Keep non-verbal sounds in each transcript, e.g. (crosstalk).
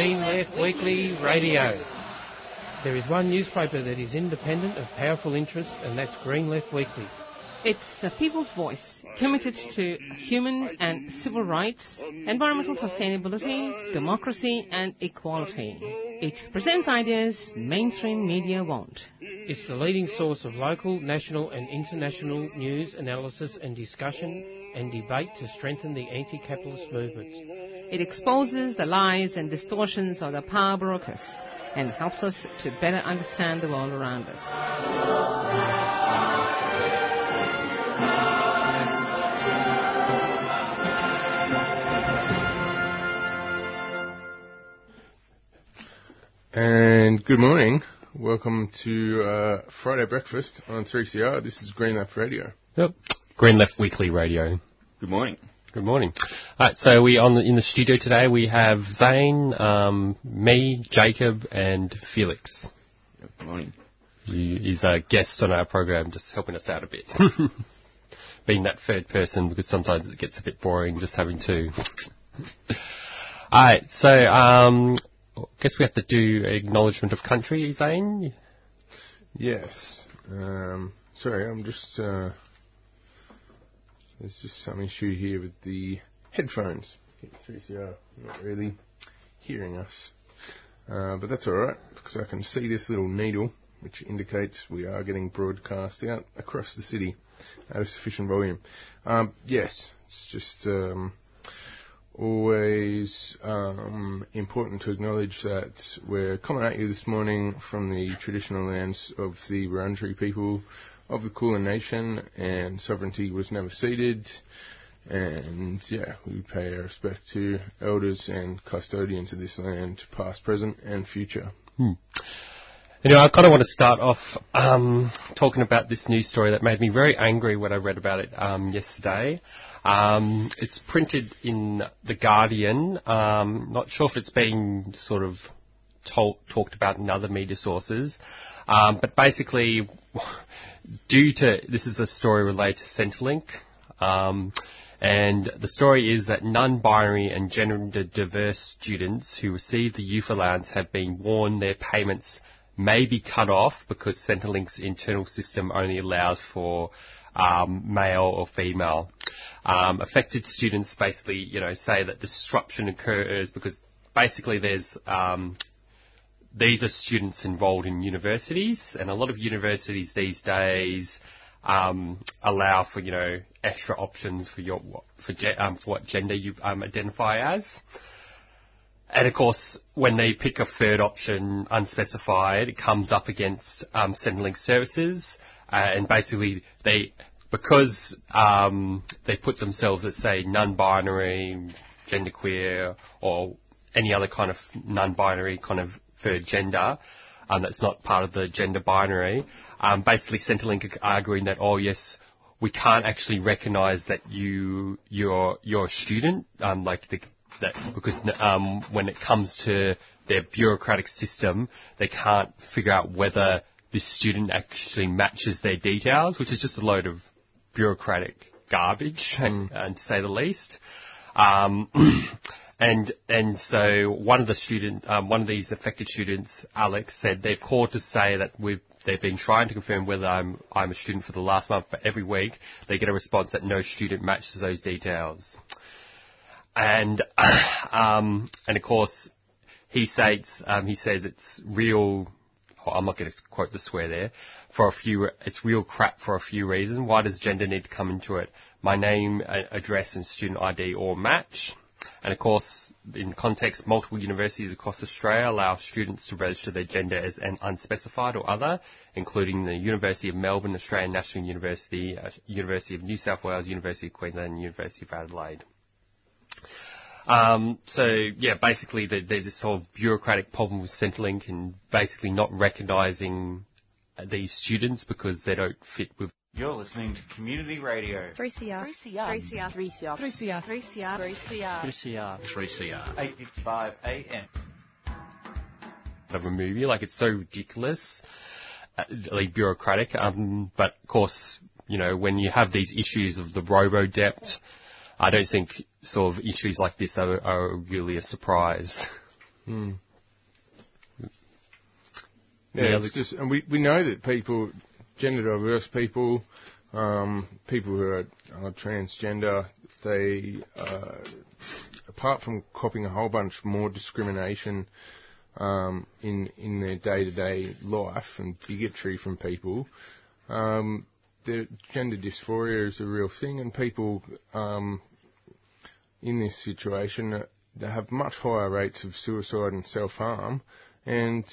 Green Left Weekly Radio. There is one newspaper that is independent of powerful interests, and that's Green Left Weekly. It's the people's voice, committed to human and civil rights, environmental sustainability, democracy, and equality. It presents ideas mainstream media won't. It's the leading source of local, national, and international news, analysis, and discussion and debate to strengthen the anti-capitalist movements. It exposes the lies and distortions of the power brokers and helps us to better understand the world around us. And good morning. Welcome to uh, Friday Breakfast on 3CR. This is Green Left Radio. Yep. Green Left Weekly Radio. Good morning. Good morning. Alright, so we on the, in the studio today we have Zane, um, me, Jacob, and Felix. Good morning. He is a guest on our program, just helping us out a bit. (laughs) Being that third person, because sometimes it gets a bit boring just having two. Alright, so um, I guess we have to do acknowledgement of country, Zane. Yes. Um, sorry, I'm just. Uh, there's just some issue here with the headphones. 3CR not really hearing us. Uh, but that's alright, because I can see this little needle, which indicates we are getting broadcast out across the city at a sufficient volume. Um, yes, it's just. Um, always um, important to acknowledge that we're coming at you this morning from the traditional lands of the Wurundjeri people of the Kulin Nation, and sovereignty was never ceded. And yeah, we pay our respect to elders and custodians of this land, past, present, and future. Hmm. You know, I kind of want to start off um, talking about this news story that made me very angry when I read about it um, yesterday. Um, it's printed in The Guardian. Um, not sure if it's been sort of talked about in other media sources. Um, but basically, due to, this is a story related to Centrelink. And the story is that non-binary and gender diverse students who receive the youth allowance have been warned their payments may be cut off because Centrelink's internal system only allows for um, male or female. Um, affected students basically, you know, say that disruption occurs because basically there's um, these are students enrolled in universities, and a lot of universities these days um, allow for you know extra options for your for, um, for what gender you um, identify as. And of course, when they pick a third option, unspecified, it comes up against um, Centrelink services, uh, and basically they, because um, they put themselves as say non-binary, genderqueer, or any other kind of non-binary kind of third gender, um, that's not part of the gender binary. Um, basically, Centrelink are arguing that oh yes, we can't actually recognise that you you're you're a student, um, like the that because um, when it comes to their bureaucratic system, they can't figure out whether this student actually matches their details, which is just a load of bureaucratic garbage, and, and to say the least. Um, (clears throat) and and so one of the student, um, one of these affected students, Alex, said they've called to say that we've they've been trying to confirm whether I'm I'm a student for the last month, but every week they get a response that no student matches those details and (coughs) um, and of course he states um, he says it's real. Oh, I'm not going to quote the swear there. For a few, it's real crap for a few reasons. Why does gender need to come into it? My name, address, and student ID all match. And of course, in context, multiple universities across Australia allow students to register their gender as an unspecified or other, including the University of Melbourne, Australian National University, uh, University of New South Wales, University of Queensland, and University of Adelaide. Um, so yeah, basically the, there's this sort of bureaucratic problem with Centrelink and basically not recognising these students because they don't fit with. You're listening to Community Radio. 3CR. 3CR. 3CR. 3CR. 3CR. 3CR. 3CR. 3CR. 3CR. 855 AM. Of a movie, like it's so ridiculous, uh, like bureaucratic. Um, but of course, you know, when you have these issues of the robo debt I don't think sort of issues like this are, are really a surprise. Mm. Yeah, Yeah, the- it's just, and we, we know that people, gender diverse people, um, people who are, transgender, they, uh, apart from copping a whole bunch more discrimination um, in in their day to day life and bigotry from people, um, the gender dysphoria is a real thing, and people um, in this situation uh, they have much higher rates of suicide and self harm. And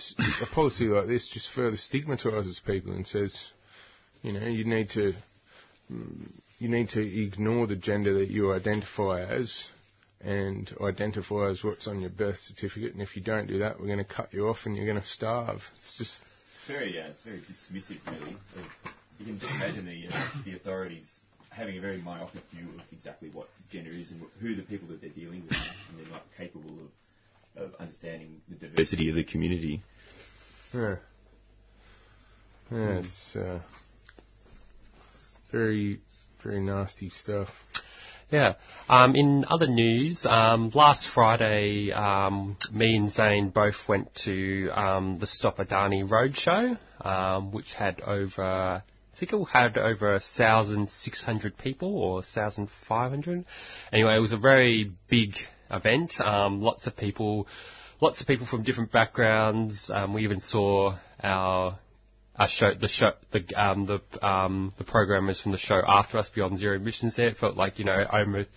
a policy like this just further stigmatises people and says, you know, you need to mm, you need to ignore the gender that you identify as and identify as what's on your birth certificate. And if you don't do that, we're going to cut you off and you're going to starve. It's just very, yeah, it's very dismissive, really. You can just imagine the uh, the authorities having a very myopic view of exactly what gender is and who the people that they're dealing with, and they're not capable of, of understanding the diversity of the community. yeah, yeah, it's uh, very very nasty stuff. Yeah. Um, in other news, um, last Friday, um, me and Zane both went to um, the Stop Adani Roadshow, um, which had over, I think it had over 1,600 people or 1,500. Anyway, it was a very big event. Um, lots of people, lots of people from different backgrounds. Um, we even saw our show, the show, the um, the um, the programmers from the show after us beyond zero emissions. There, it felt like you know almost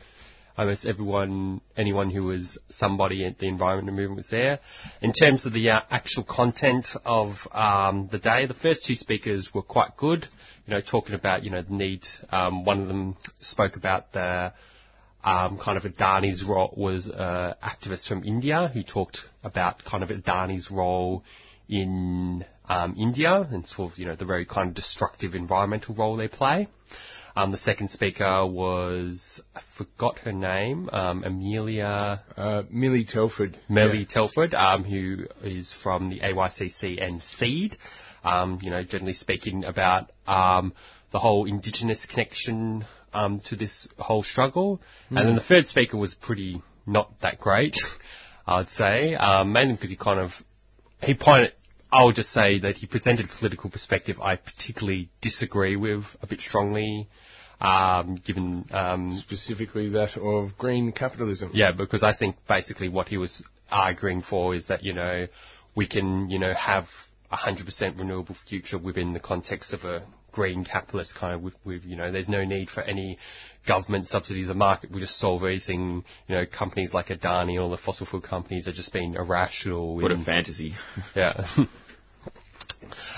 almost everyone, anyone who was somebody at the environment movement was there. In terms of the uh, actual content of um, the day, the first two speakers were quite good. You know, talking about you know the need. Um, one of them spoke about the um, kind of Adani's role was uh, activist from India who talked about kind of Adani's role in um, India and sort of you know the very kind of destructive environmental role they play. Um, the second speaker was I forgot her name, um, Amelia Uh, Millie Telford. Melly Yeah. Telford, um, who is from the AYCC and SEED. Um, you know, generally speaking about um, the whole Indigenous connection um, to this whole struggle. And then the third speaker was pretty not that great, (laughs) I'd say, um, mainly because he kind of he pointed. I'll just say that he presented a political perspective I particularly disagree with a bit strongly, um, given um, Specifically that of green capitalism. yeah, because I think basically what he was arguing for is that, you know, we can, you know, have a 100% renewable future within the context of a green capitalist kind of with, with, you know, there's no need for any government subsidies. The market will just solve everything. You know, companies like Adani and all the fossil fuel companies are just being irrational. What a in- fantasy. yeah.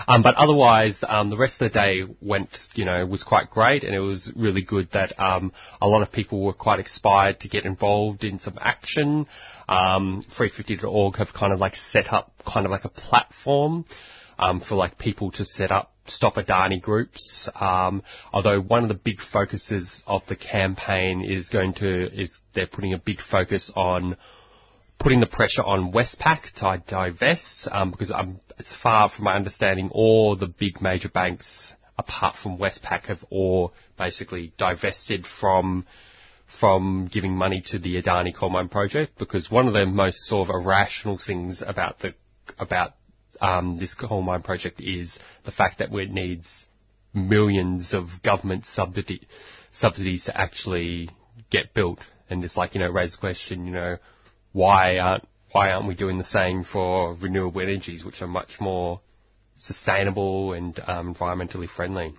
um, but otherwise, um, the rest of the day went, you know, was quite great, and it was really good that um, a lot of people were quite inspired to get involved in some action. Um, 350.org have kind of like set up kind of like a platform um, for like people to set up stop Adani groups. Um, although one of the big focuses of the campaign is going to is they're putting a big focus on putting the pressure on Westpac to divest, um, because um, it's far from my understanding all the big major banks, apart from Westpac, have all basically divested from from giving money to the Adani coal mine project. Because one of the most sort of irrational things about the about um, this coal mine project is the fact that it needs millions of government subsidy, subsidies to actually get built. And it's like, you know, raise the question, you know, why aren't, why aren't we doing the same for renewable energies, which are much more sustainable and um, environmentally friendly?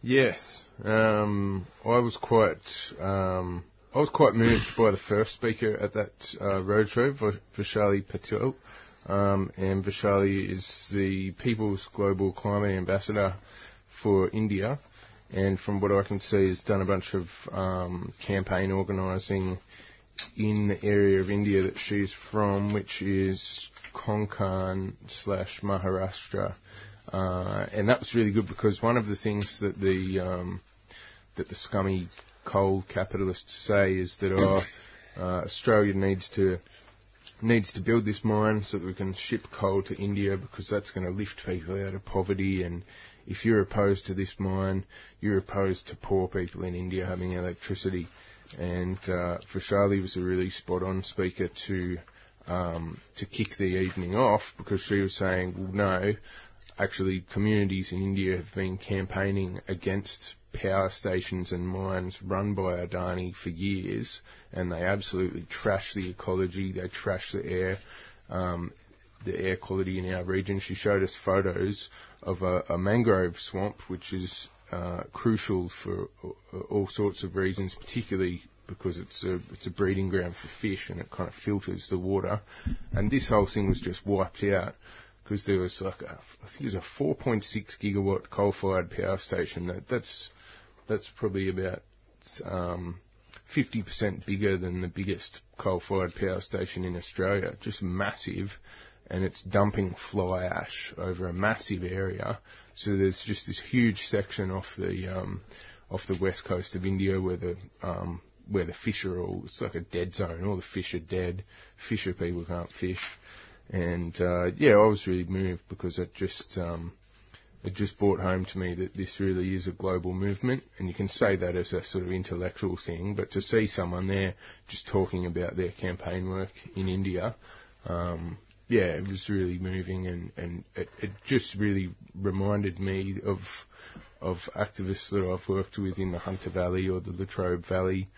Yes, um, I was quite um, I was quite moved by the first speaker at that uh, V- Vaishali Patil. Um, and Vaishali is the People's Global Climate Ambassador for India, and from what I can see, has done a bunch of um, campaign organising in the area of India that she's from, which is Konkan slash Maharashtra. Uh, and that was really good because one of the things that the um, that the scummy coal capitalists say is that oh, uh, Australia needs to needs to build this mine so that we can ship coal to India because that's going to lift people out of poverty and if you're opposed to this mine, you're opposed to poor people in India having electricity. and uh, Vaishali was a really spot on speaker to um, to kick the evening off because she was saying, well, no, actually, communities in India have been campaigning against power stations and mines run by Adani for years, and they absolutely trash the ecology, they trash the air. Um, the air quality in our region. She showed us photos of a, a mangrove swamp, which is uh, crucial for all sorts of reasons, particularly because it's a it's a breeding ground for fish and it kind of filters the water. And this whole thing was just wiped out because there was like a, I think it was a 4.6 gigawatt coal-fired power station. That that's that's probably about um, 50% bigger than the biggest coal-fired power station in Australia. Just massive and it's dumping fly ash over a massive area. So there's just this huge section off the um, off the west coast of India where the um, where the fish are all it's like a dead zone. All the fish are dead. Fisher people can't fish, and uh, yeah, I was really moved because it just um, it just brought home to me that this really is a global movement, and you can say that as a sort of intellectual thing, but to see someone there just talking about their campaign work in India. Um, yeah, it was really moving, and and it, it just really reminded me of of activists that I've worked with in the Hunter Valley or the Latrobe Valley,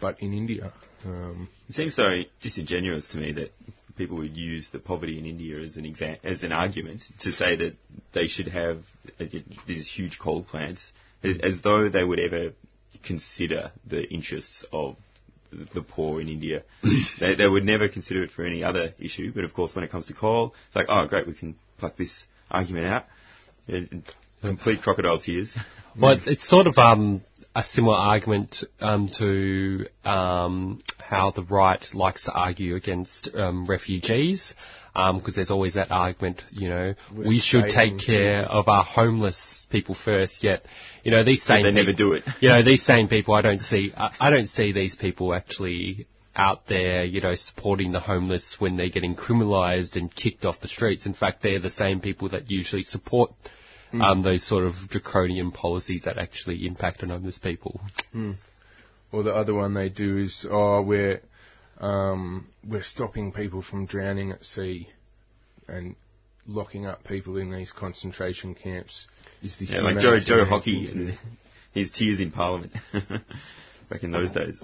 but in India. Um, it seems so disingenuous to me that people would use the poverty in India as an exa- as an argument to say that they should have uh, these huge coal plants, as though they would ever consider the interests of the poor in India. (coughs) they, they would never consider it for any other issue, but of course when it comes to coal, it's like, oh great, we can pluck this argument out. complete crocodile tears. Well, it's, it's sort of um, a similar argument um, to um, how the right likes to argue against um, refugees, because um, there's always that argument, you know, We're we should take care of our homeless people first. Yet, you know, these same they people, never do it. (laughs) you know, these same people, I don't see, I, I don't see these people actually out there, you know, supporting the homeless when they're getting criminalised and kicked off the streets. In fact, they're the same people that usually support mm. um, those sort of draconian policies that actually impact on homeless people. Mm. Or the other one they do is, oh, we're um, we're stopping people from drowning at sea and locking up people in these concentration camps. Is the yeah, like Joe Joe Hockey and his tears in Parliament (laughs) back in those days,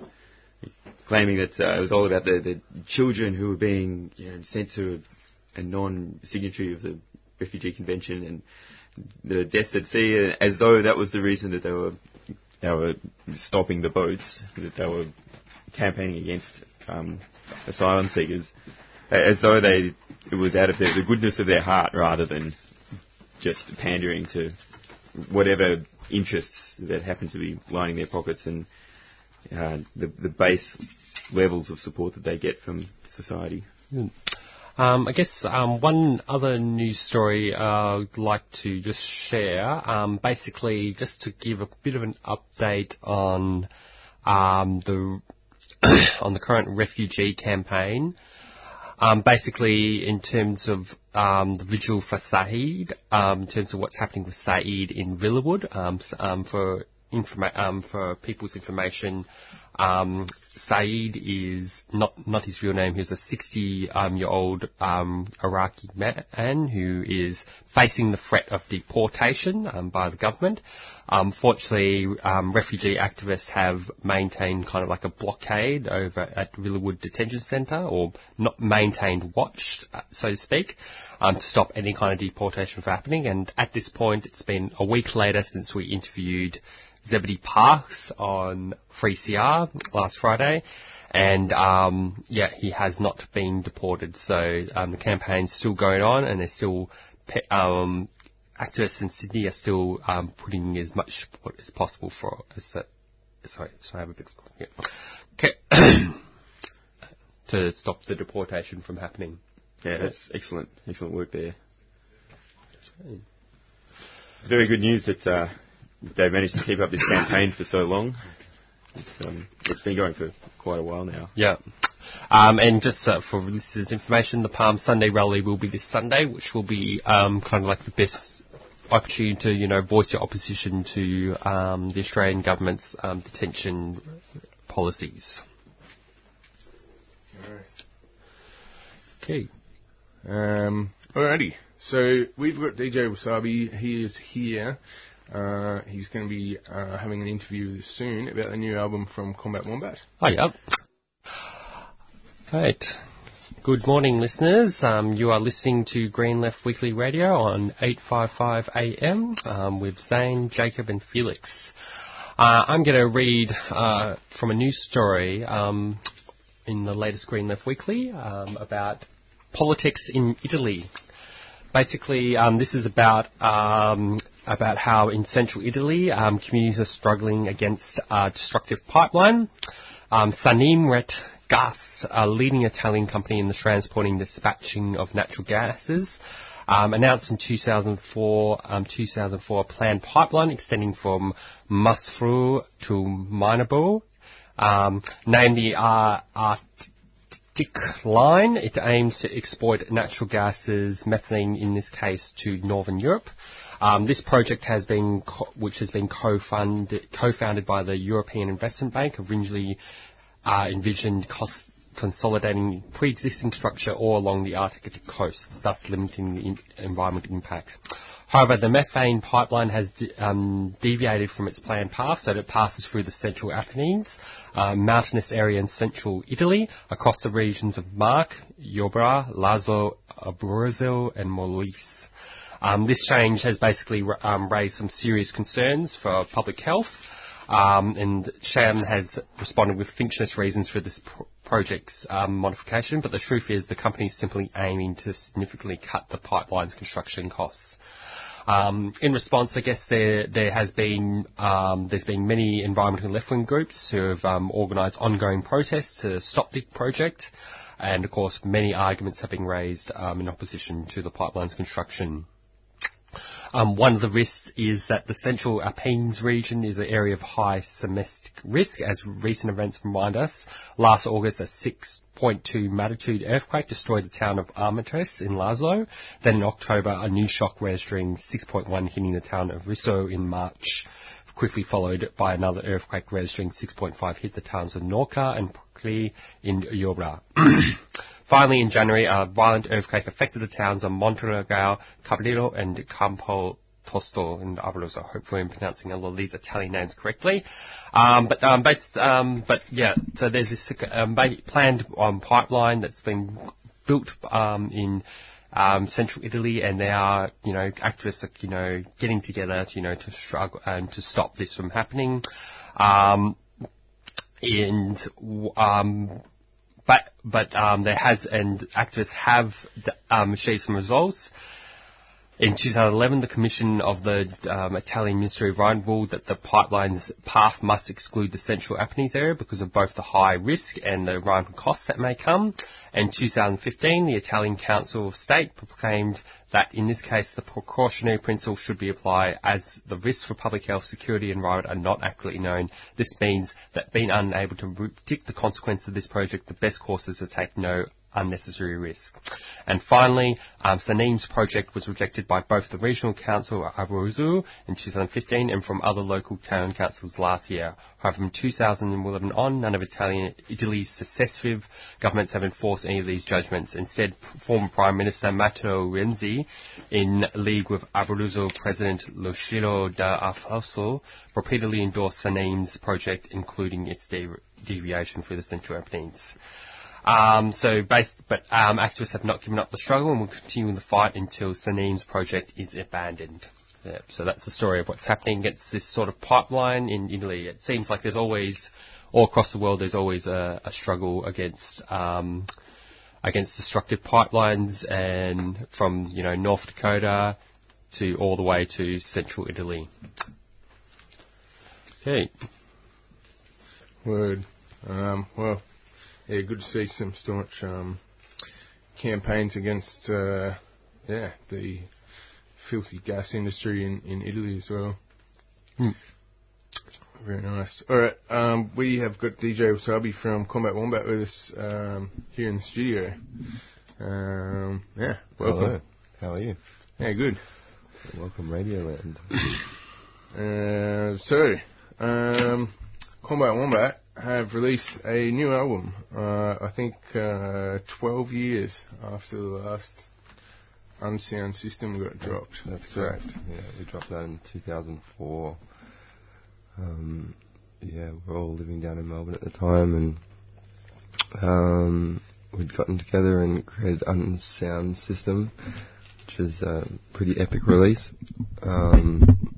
claiming that uh, it was all about the, the children who were being you know, sent to a, a non-signatory of the refugee convention and the deaths at sea, as though that was the reason that they were they were stopping the boats, that they were campaigning against um, asylum seekers, as though they it was out of the, goodness of their heart rather than just pandering to whatever interests that happen to be lining their pockets and uh, the, the base levels of support that they get from society. Mm. Um, I guess um, one other news story uh, I'd like to just share, um, basically just to give a bit of an update on um, the (coughs) on the current refugee campaign. Um, basically, in terms of um, the vigil for Saeed, in terms of what's happening with Saeed in Villawood, for informa- for people's information, um, Saeed is not not his real name. He's a 60 um, year old um, Iraqi man who is facing the threat of deportation um, by the government. Unfortunately, um, refugee activists have maintained kind of like a blockade over at Villawood Detention Centre, or not maintained, watched, uh, so to speak, um, to stop any kind of deportation from happening. And at this point, it's been a week later since we interviewed Zebedee Parks on 3CR last Friday. And um, yeah, he has not been deported. So um, the campaign's still going on, and there's still um, activists in Sydney are still um, putting as much support as possible for as that. Sorry, sorry, I have a big yeah. Okay. (coughs) to stop the deportation from happening. Yeah, that's excellent, excellent work there. It's very good news that uh, they've managed to keep up this campaign for so long. It's, um, it's been going for quite a while now. Yeah. Um, and just uh, for listeners' information, the Palm Sunday rally will be this Sunday, which will be um, kind of like the best opportunity to, you know, voice your opposition to um, the Australian government's um, detention policies. Okay. Um, alrighty. So we've got DJ Wasabi. He is here. Uh, he's going to be uh, having an interview soon about the new album from Combat Wombat. Hi, yep. Right. Good morning, listeners. Um, you are listening to Green Left Weekly Radio on 855 AM um, with Zane, Jacob, and Felix. Uh, I'm going to read uh, from a news story um, in the latest Green Left Weekly um, about politics in Italy. Basically, um, this is about um, about how in central Italy um, communities are struggling against a destructive pipeline. Um, Snam Rete Gas, a leading Italian company in the transporting and dispatching of natural gases, um, announced in 2004, um, 2004 a planned pipeline extending from Massafra to Minerbio, um, named the uh, Adriatic Line. It aims to exploit natural gases, methane in this case, to northern Europe. Um, this project has been, co- which has been co-funded, co-founded by the European Investment Bank, originally uh, envisioned cost consolidating pre-existing structure all along the Adriatic coast, thus limiting the in- impact. However, the methane pipeline has de- um, deviated from its planned path so that it passes through the central Apennines, uh, mountainous area in central Italy, across the regions of Marche, Umbria, Lazio, Abruzzo, and Molise. Um, this change has basically um, raised some serious concerns for public health, um, and Snam has responded with fictitious reasons for this pr- project's um, modification, but the truth is the company is simply aiming to significantly cut the pipeline's construction costs. Um, in response, I guess there there has been um, there's been many environmental left-wing groups who have um, organised ongoing protests to stop the project, and of course many arguments have been raised um, in opposition to the pipeline's construction. Um, one of the risks is that the central Apennines region is an area of high seismic risk, as recent events remind us. Last August, a 6.2 magnitude earthquake destroyed the town of Amatrice in Lazio. Then in October, a new shock registering 6.1 hitting the town of Visso in March, quickly followed by another earthquake registering 6.5 hit the towns of Norcia and Preci in Umbria. (clears throat) Finally, in January, a violent earthquake affected the towns of Montereale, Cavallino, and Campo Tosto in Abruzzo. Hopefully, I'm pronouncing all of these Italian names correctly. Um, but um, based, um, but yeah, so there's this um, planned um, pipeline that's been built um, in central Italy, and they are, you know, activists you know, getting together, to, you know, to struggle and to stop this from happening. And but but um, there has and activists have um, achieved some results. In 2011, the Commission of the um, Italian Ministry of Environment ruled that the pipeline's path must exclude the central Apennines area because of both the high risk and the environmental costs that may come. In 2015, the Italian Council of State proclaimed that in this case the precautionary principle should be applied as the risks for public health, security and environment are not accurately known. This means that being unable to predict the consequences of this project, the best course is to take no unnecessary risk. And finally, um, Snam's project was rejected by both the Regional Council of Abruzzo in 2015 and from other local town councils last year. However, from 2011 on, none of Italian, Italy's successive governments have enforced any of these judgments. Instead, former Prime Minister Matteo Renzi, in league with Abruzzo President Luciano D'Alfonso, repeatedly endorsed Snam's project, including its de- deviation through the Central Apennines. Um, so, but um, activists have not given up the struggle and will continue the fight until Snam's project is abandoned. Yeah, so that's the story of what's happening against this sort of pipeline in Italy. It seems like there's always, all across the world, there's always a, a struggle against um, against destructive pipelines, and from you know North Dakota to all the way to central Italy. Okay. Word. Um, well, yeah, good to see some staunch um, campaigns against, uh, yeah, the filthy gas industry in, in Italy as well. Hmm. Very nice. All right, um, we have got DJ Wasabi from Combat Wombat with us um, here in the studio. Um, yeah, welcome. Hello. How are you? Yeah, good. Welcome, Radioland. (coughs) Uh, so, um, Combat Wombat, have released a new album. Uh, I think uh, 12 years after the last Unsound System got dropped. That's correct. Yeah, we dropped that in 2004. Um, yeah, we were all living down in Melbourne at the time, and um, we'd gotten together and created Unsound System, which is a pretty epic release. Um,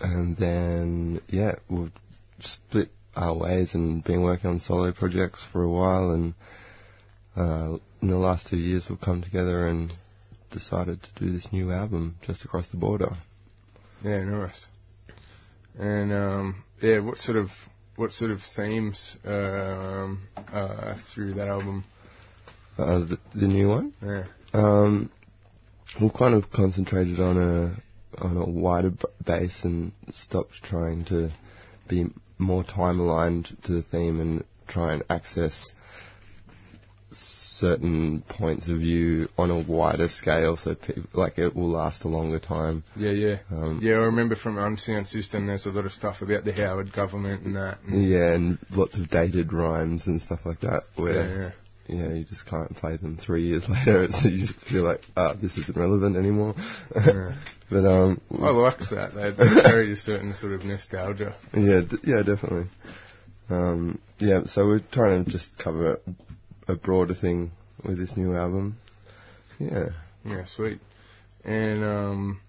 and then, yeah, we've split our ways and been working on solo projects for a while, and uh, in the last two years we've come together and decided to do this new album just across the border. Yeah, nice. And um, yeah, what sort of what sort of themes um, uh, through that album? Uh, the, the new one. Yeah. Um, we've kind of concentrated on a on a wider b- base and stopped trying to be more time aligned to the theme and try and access certain points of view on a wider scale, so pe- like it will last a longer time. Yeah, yeah. Um, Yeah, I remember from Unsound System there's a lot of stuff about the Howard government and that. And Yeah, and lots of dated rhymes and stuff like that, where yeah, yeah, you just can't play them three years (laughs) later. It's, you just feel like, ah, this isn't relevant anymore. Yeah. (laughs) but um, I like that. They, they carried a certain sort of nostalgia. yeah, d- yeah, definitely. Um, yeah, so we're trying to just cover a broader thing with this new album. Yeah. Yeah, sweet. And um,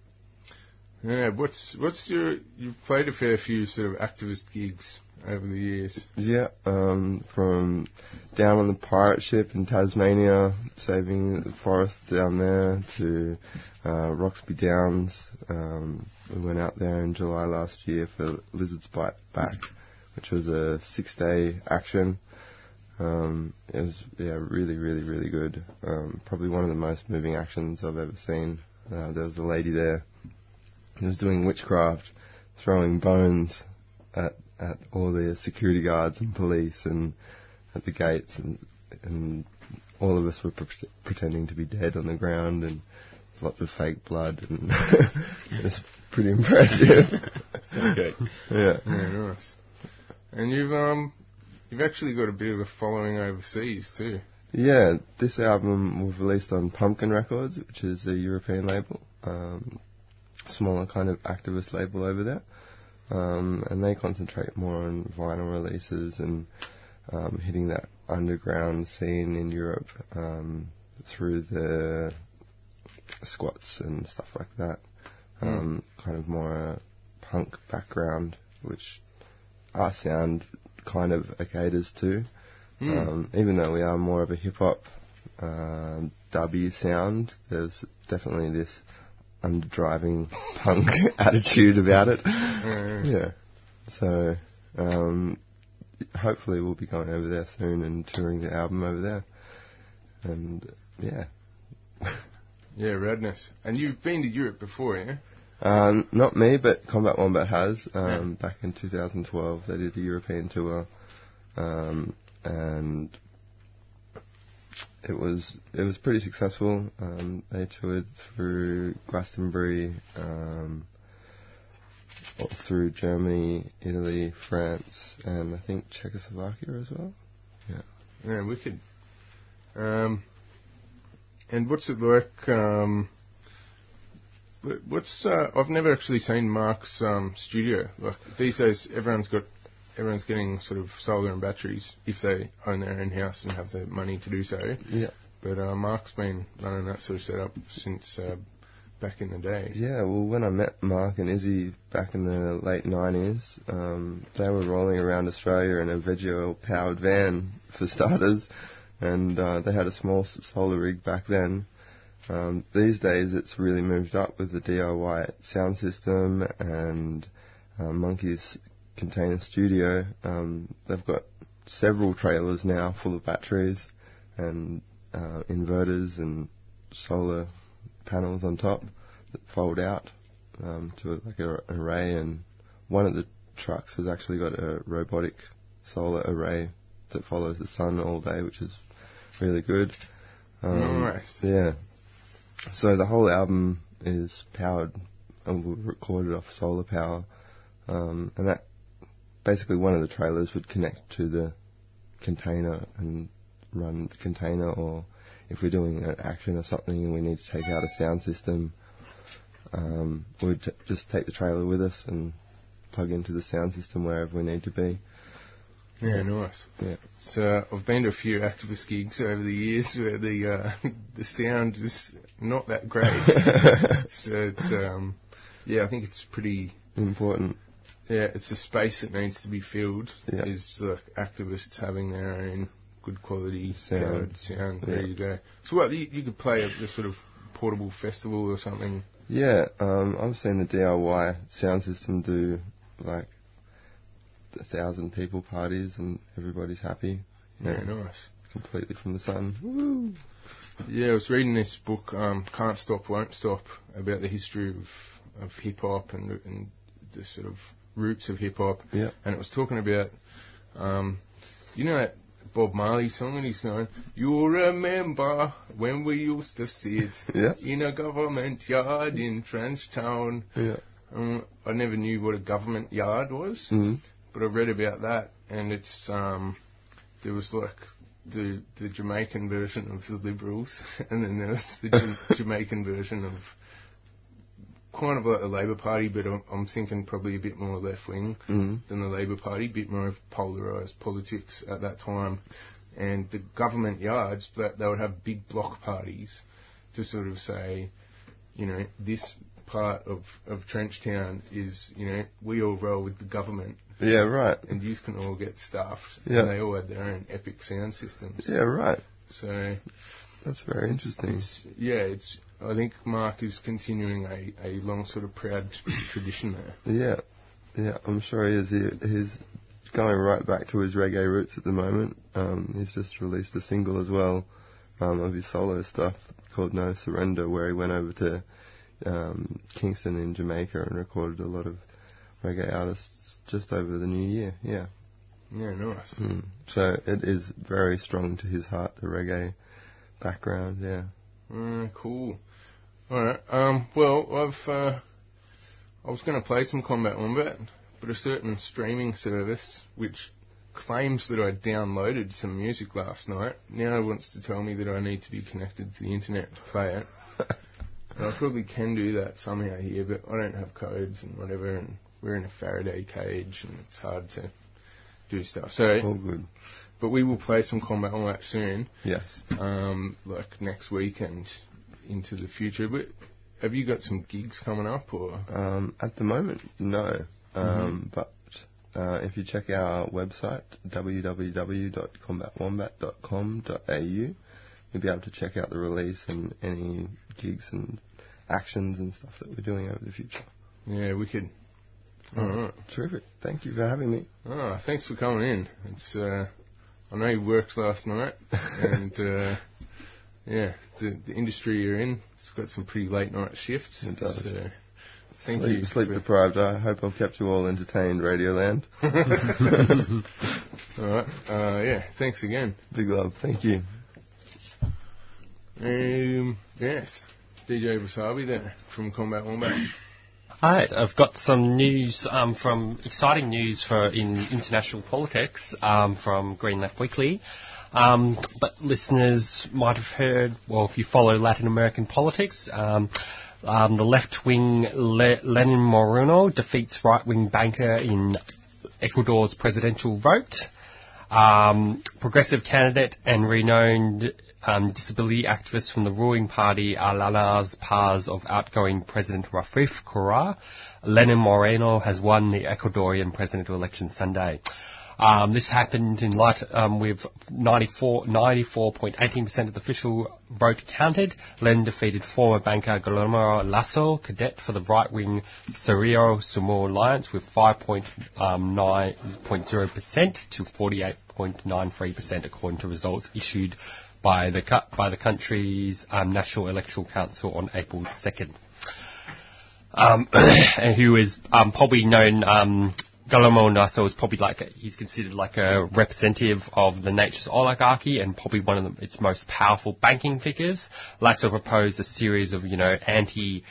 yeah, what's what's your you've played a fair few sort of activist gigs over the years. Yeah, um, from down on the pirate ship in Tasmania, saving the forest down there, to uh, Roxby Downs. Um, we went out there in July last year for Lizards Bite Back, which was a six-day action. Um, it was yeah, really, really, really good. Um, probably one of the most moving actions I've ever seen. Uh, there was a lady there who was doing witchcraft, throwing bones at at all the security guards and police and at the gates and and all of us were pre- pretending to be dead on the ground and there's lots of fake blood and (laughs) it's pretty impressive. Okay. (laughs) yeah. Yeah, nice. And you've um you've actually got a bit of a following overseas too. Yeah, this album was released on Pumpkin Records, which is a European label, um, smaller kind of activist label over there, um, and they concentrate more on vinyl releases and um, hitting that underground scene in Europe um, through the squats and stuff like that. Um, Kind of more a punk background, which our sound kind of caters to. Um, even though we are more of a hip hop um, dubby sound, there's definitely this underdriving punk (laughs) attitude about it. Yeah. Yeah. So um, hopefully we'll be going over there soon and touring the album over there. And yeah. (laughs) Yeah, radness. And you've been to Europe before, yeah? Um, not me, but Combat Wombat has. Um, Back in 2012, they did a European tour, um, and it was it was pretty successful. Um, they toured through Glastonbury, um, through Germany, Italy, France, and I think Czechoslovakia as well. Yeah, Yeah, wicked. Um, and what's it like? Um, what's uh, I've never actually seen Mark's um, studio. Like these days, everyone's got everyone's getting sort of solar and batteries if they own their own house and have the money to do so. Yeah. But uh, Mark's been running that sort of setup since uh, back in the day. Yeah, well, when I met Mark and Izzy back in the late 90s, um, they were rolling around Australia in a Veggie powered van, for starters, and uh, they had a small solar rig back then. Um, these days, it's really moved up with the DIY sound system and uh, Monkey's Container Studio. Um, they've got several trailers now full of batteries and uh, inverters and solar panels on top that fold out um, to like a, an array, and one of the trucks has actually got a robotic solar array that follows the sun all day, which is really good. Um, Nice. Yeah. So the whole album is powered and recorded off solar power, um, and that basically one of the trailers would connect to the container and run the container, or if we're doing an action or something and we need to take out a sound system, um, we'd t- just take the trailer with us and plug into the sound system wherever we need to be. Yeah, nice. Yeah. So I've been to a few activist gigs over the years where the uh, (laughs) the sound is not that great. (laughs) so it's um, yeah, I think it's pretty Important. Yeah, it's a space that needs to be filled. Yeah. Is the activists having their own good quality Sound. sound Yeah. ready to go. So what you, you could play a, sort of portable festival or something. Yeah, um, I've seen the DIY sound system do like a thousand people parties and everybody's happy. You know, Yeah, nice. completely from the sun. Woo! Yeah, I was reading this book, um, Can't Stop, Won't Stop, about the history of, of hip hop and, and the sort of roots of hip hop. Yeah. And it was talking about, um, you know that Bob Marley song, and he's going, "You'll remember when we used to sit (laughs) Yeah. in a government yard in Trenchtown?" Yeah. Um, I never knew what a government yard was, Mm. but I read about that, and it's um, there was like the the Jamaican version of the Liberals, (laughs) and then there was the Jam- (laughs) Jamaican version of kind of like the Labor Party, but I'm, I'm thinking probably a bit more left wing Mm. than the Labor Party, a bit more of polarised politics at that time. And the government yards, that they would have big block parties to sort of say, you know, this part of, of Trenchtown is, you know, we all roll with the government Yeah, right. and you can all get stuffed. Yeah. And they all had their own epic sound systems. Yeah, right. So That's very interesting. it's, yeah, it's. I think Mark is continuing a, a long sort of proud tradition there. Yeah, yeah, I'm sure he is. He, he's going right back to his reggae roots at the moment. Um, he's just released a single as well um, of his solo stuff called No Surrender, where he went over to um, Kingston in Jamaica and recorded a lot of reggae artists just over the new year. Yeah. Yeah, nice. Mm. So it is very strong to his heart, the reggae background. Yeah. Mm, cool. All right. Um. Well, I've. Uh, I was going to play some Combat Wombat, but a certain streaming service which claims that I downloaded some music last night now wants to tell me that I need to be connected to the internet to play it. (laughs) and I probably can do that somehow here, but I don't have codes and whatever, and we're in a Faraday cage, and it's hard to do stuff. So, All good. but we will play some Combat Wombat soon Yes. um, like next week and into the future. But have you got some gigs coming up or? Um, at the moment, no. Um, But uh, if you check our website, www.combatwombat.com.au, you'll be able to check out the release and any gigs and actions and stuff that we're doing over the future. Yeah, we could. All right. Terrific. Thank you for having me. Oh, thanks for coming in. It's uh, I know you worked last night, (laughs) and uh, yeah, the the industry you're in, it's got some pretty late night shifts. It does. So, thank sleep, you. Sleep deprived. I hope I've kept you all entertained, Radioland. (laughs) (laughs) All right. Uh, yeah. Thanks again. Big love. Thank you. Um, yes. DJ Wasabi there from Combat Wombat. Hi, I've got some news um, from exciting news for in international politics um, from Green Left Weekly. Um, but listeners might have heard, well, if you follow Latin American politics, um, um, the left-wing Le- Lenin Moreno defeats right-wing banker in Ecuador's presidential vote. Um, progressive candidate and renowned um, disability activist from the ruling party Alianza PAIS of outgoing President Rafael Correa, Lenin Moreno has won the Ecuadorian presidential election Sunday. Um, this happened in light um, with 94, 94.18% of the official vote counted. Len defeated former banker Guillermo Lasso, cadet for the right-wing Cerrillo Sumo Alliance with 5.9% to 48.93% according to results issued by the, by the country's um, National Electoral Council on April 2nd um, (coughs) who is um, probably known. Um, Guillermo Lasso is probably like a, he's considered like a representative of the nature's oligarchy and probably one of the, its most powerful banking figures. Lasso proposed a series of you know anti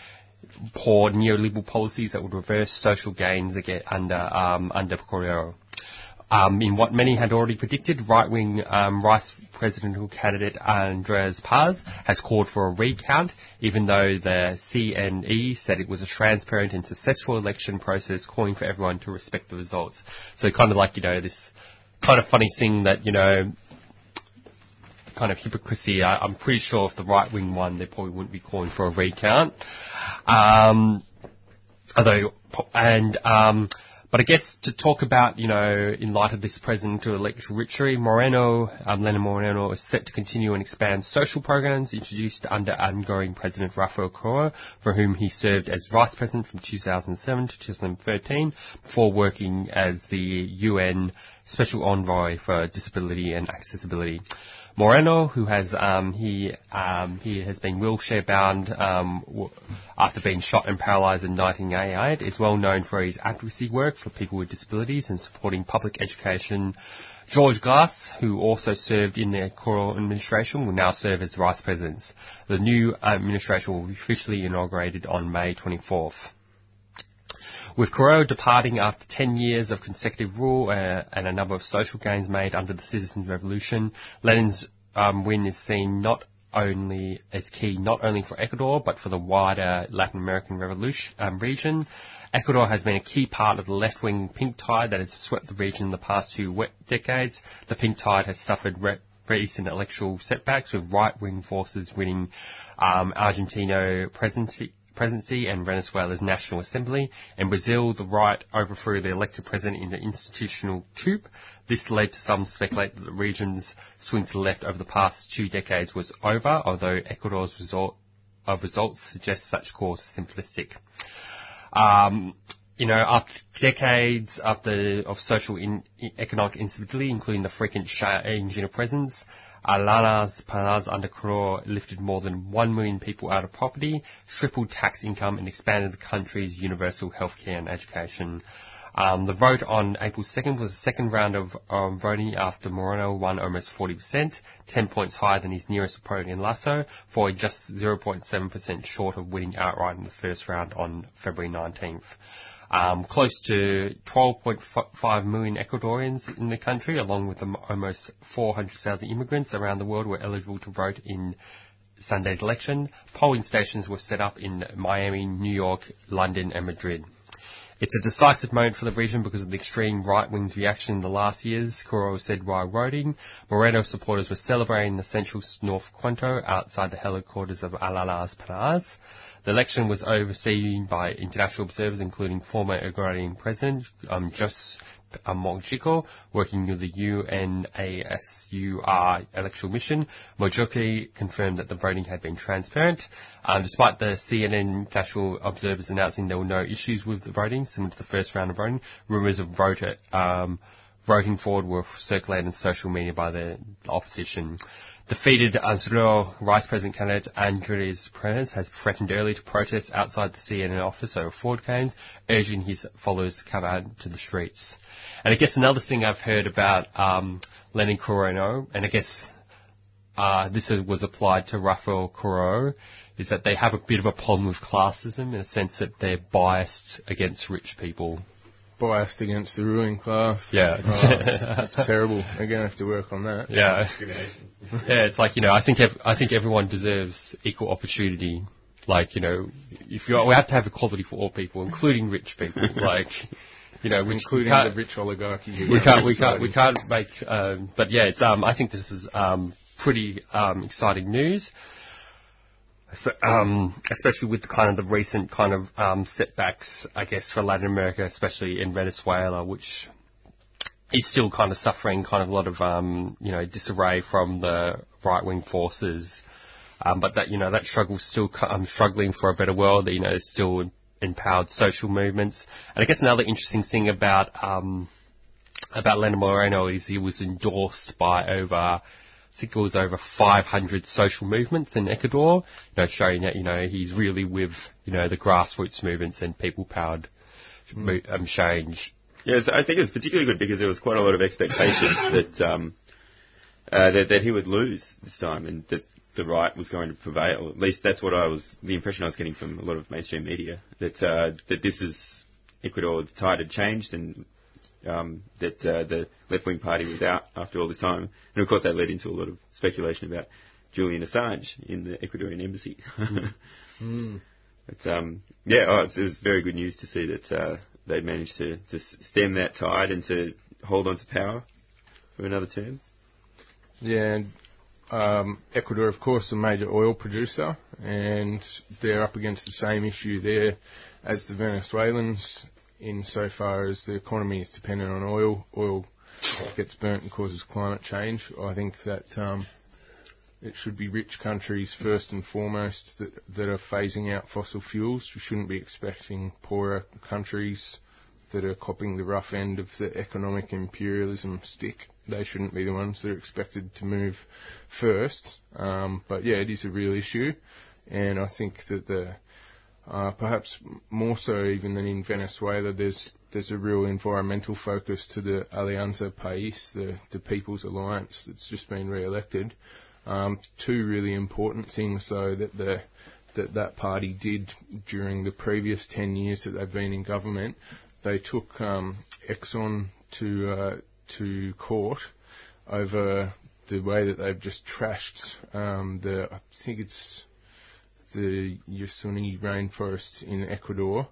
poor neoliberal policies that would reverse social gains again under um, under Correa. Um, in what many had already predicted, right-wing um, vice presidential candidate Andres Páez has called for a recount, even though the CNE said it was a transparent and successful election process, calling for everyone to respect the results. So kind of like, you know, this kind of funny thing that, you know, kind of hypocrisy. I, I'm pretty sure if the right wing won, they probably wouldn't be calling for a recount. Um, although, and um, but I guess to talk about, you know, in light of this presidential victory, Moreno, um, Moreno is set to continue and expand social programs introduced under outgoing President Rafael Correa, for whom he served as vice president from 2007 to 2013, before working as the UN Special Envoy for Disability and Accessibility. Moreno, who has um, he um, he has been wheelchair bound um, w- after being shot and paralysed in 1988, is well known for his advocacy work for people with disabilities and supporting public education. George Glas, who also served in the Correa administration, will now serve as vice president. The new administration will be officially inaugurated on May 24th. With Correa departing after 10 years of consecutive rule uh, and a number of social gains made under the Citizens' Revolution, Lenin's um, win is seen not only as key not only for Ecuador but for the wider Latin American revolution, um, region. Ecuador has been a key part of the left-wing pink tide that has swept the region in the past two decades. The pink tide has suffered re- recent electoral setbacks with right-wing forces winning um, Argentino presidency presidency and Venezuela's National Assembly. In Brazil, the right overthrew the elected president in the institutional coup. This led to some speculate that the region's swing to the left over the past two decades was over, although Ecuador's result of results suggest such course is simplistic. Um, you know, after decades after of social in, economic instability, including the frequent change in presence, Alianza under Correa lifted more than 1 million people out of poverty, tripled tax income, and expanded the country's universal healthcare and education. Um, the vote on April 2nd was the second round of um, voting after Moreno won almost 40%, 10 points higher than his nearest opponent in Lasso, falling just 0.7% short of winning outright in the first round on February 19th. Um, close to 12.5 million Ecuadorians in the country, along with almost 400,000 immigrants around the world, were eligible to vote in Sunday's election. Polling stations were set up in Miami, New York, London, and Madrid. It's a decisive moment for the region because of the extreme right-wing's reaction in the last years, Correa said while voting. Moreno supporters were celebrating the central North Quito outside the headquarters of Alianza PAIS. The election was overseen by international observers, including former Ecuadorian President um, Jose um, working with the UNASUR electoral mission. Mujica confirmed that the voting had been transparent. Um, despite the CNN national observers announcing there were no issues with the voting, similar to the first round of voting, rumours of voter um, voting fraud were circulated on social media by the opposition. Defeated Anzuro Vice President candidate Andres Perez has threatened early to protest outside the CNN office over fraud claims, urging his followers to come out to the streets. And I guess another thing I've heard about um, Lenin Correa, and I guess uh, this was applied to Rafael Correa, is that they have a bit of a problem with classism in a sense that they're biased against rich people biased against the ruling class. Yeah. (laughs) Oh, that's terrible. Going to have to work on that. Yeah. yeah, it's like, you know, I think, ev- I think everyone deserves equal opportunity. Like, you know, if you we have to have equality for all people, including rich people. (laughs) like, you know, which including the rich oligarchy. We can't, we can't, we can't make. Um, but yeah, it's. Um, I think this is um, pretty um, exciting news um, especially with kind of the recent kind of um, setbacks, I guess, for Latin America, especially in Venezuela, which is still kind of suffering kind of a lot of um, you know disarray from the right wing forces. Um, but that you know that struggle's still um, struggling for a better world. You know, still empowered social movements, and I guess another interesting thing about um, about Lenin Moreno is he was endorsed by over Was over 500 social movements in Ecuador, you know, showing that, you know, he's really with, you know, the grassroots movements and people-powered mm. um, change. Yes, I think it was particularly good because there was quite a lot of expectation (laughs) that, um, uh, that, that he would lose this time and that the right was going to prevail. At least that's what I was, the impression I was getting from a lot of mainstream media, that, uh, that this is Ecuador, the tide had changed and um, that uh, the left wing party was out after all this time, and of course that led into a lot of speculation about Julian Assange in the Ecuadorian embassy. (laughs) Mm. But um, yeah, oh, it's, it was very good news to see that uh, they managed to, to stem that tide and to hold on to power for another term. Yeah, and um, Ecuador, of course, a major oil producer, and they're up against the same issue there as the Venezuelans, insofar as the economy is dependent on oil. Oil gets burnt and causes climate change. I think that um, it should be rich countries first and foremost that, that are phasing out fossil fuels. We shouldn't be expecting poorer countries that are copping the rough end of the economic imperialism stick. They shouldn't be the ones that are expected to move first. Um, but yeah, it is a real issue, and I think that the uh, perhaps more so even than in Venezuela, there's there's a real environmental focus to the Alianza País, the the People's Alliance that's just been re-elected. Um, two really important things though that the that that party did during the previous 10 years that they've been in government, they took um, Exxon to uh, to court over the way that they've just trashed um, the I think it's the Yasuni rainforest in Ecuador.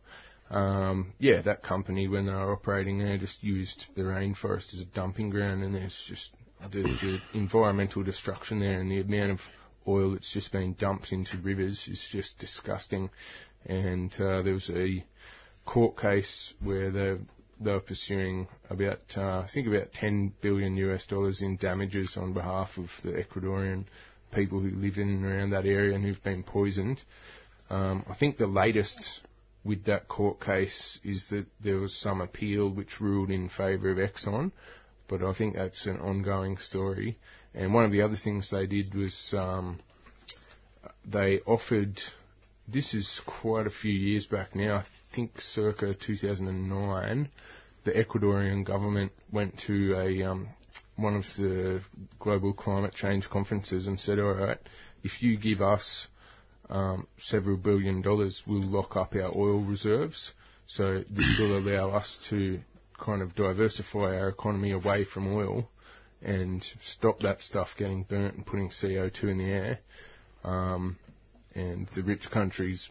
Um, yeah, that company when they were operating there just used the rainforest as a dumping ground, and there's just the, the environmental destruction there and the amount of oil that's just been dumped into rivers is just disgusting. And uh, there was a court case where they they were pursuing about uh, I think about 10 billion US dollars in damages on behalf of the Ecuadorian people who live in and around that area and who've been poisoned. Um, I think the latest with that court case is that there was some appeal which ruled in favour of Exxon, but I think that's an ongoing story. And one of the other things they did was um, they offered. This is quite a few years back now. I think circa 2009, the Ecuadorian government went to a um, one of the global climate change conferences and said, "All right, if you give us um, several billion dollars, we'll lock up our oil reserves. So this will allow us to kind of diversify our economy away from oil and stop that stuff getting burnt and putting CO2 in the air. Um, and the rich countries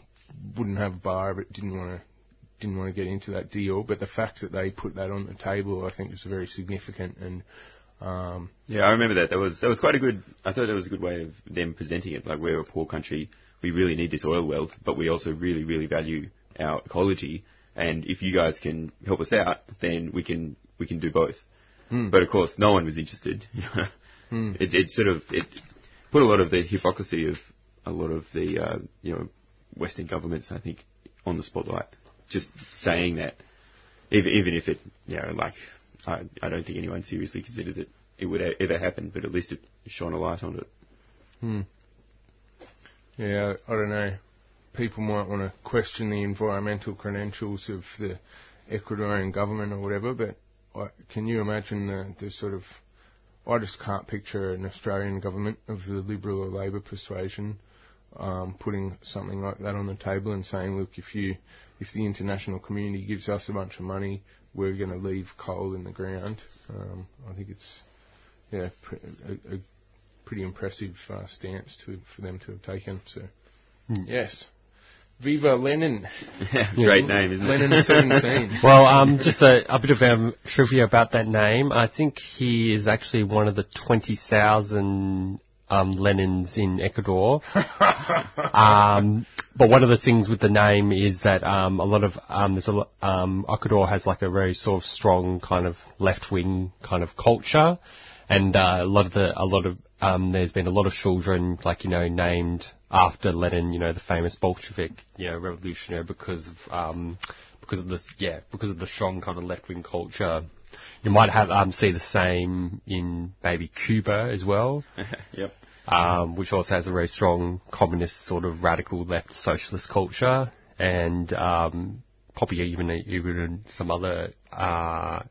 wouldn't have a bar it, didn't want to didn't want to get into that deal. But the fact that they put that on the table, I think, was very significant. And um, Yeah, I remember that. That was that was quite a good. I thought that was a good way of them presenting it. Like we're a poor country, we really need this oil wealth, but we also really, really value our ecology. And if you guys can help us out, then we can we can do both. Hmm. But of course, no one was interested. (laughs) Hmm. it, it sort of it put a lot of the hypocrisy of a lot of the uh, you know Western governments, I think, on the spotlight. Just saying that, even even if it you know like I I don't think anyone seriously considered that it would ever happen, but at least it shone a light on it. Hmm. Yeah, I don't know. People might want to question the environmental credentials of the Ecuadorian government or whatever, but I, can you imagine the, the sort of. I just can't picture an Australian government of the Liberal or Labor persuasion um, putting something like that on the table and saying, look, if you, if the international community gives us a bunch of money, we're going to leave coal in the ground. Um, I think it's, yeah, pr- a, a pretty impressive uh, stance to for them to have taken. So, yes, Viva Lenin! (laughs) Great name, isn't it? Lenin seventeen. (laughs) Well, um, just a, a bit of um, trivia about that name. I think he is actually one of the 20,000 um, Lenins in Ecuador. (laughs) um, but one of the things with the name is that um, a lot of um, there's a um, Ecuador has like a very sort of strong kind of left wing kind of culture, and uh, a lot of the a lot of um, there's been a lot of children like you know named after Lenin, you know the famous Bolshevik you know revolutionary because of um, because of this yeah because of the strong kind of left wing culture. You might have um, see the same in maybe Cuba as well (laughs) yep. um, which also has a very strong communist sort of radical left socialist culture, and um, probably even even in some other uh,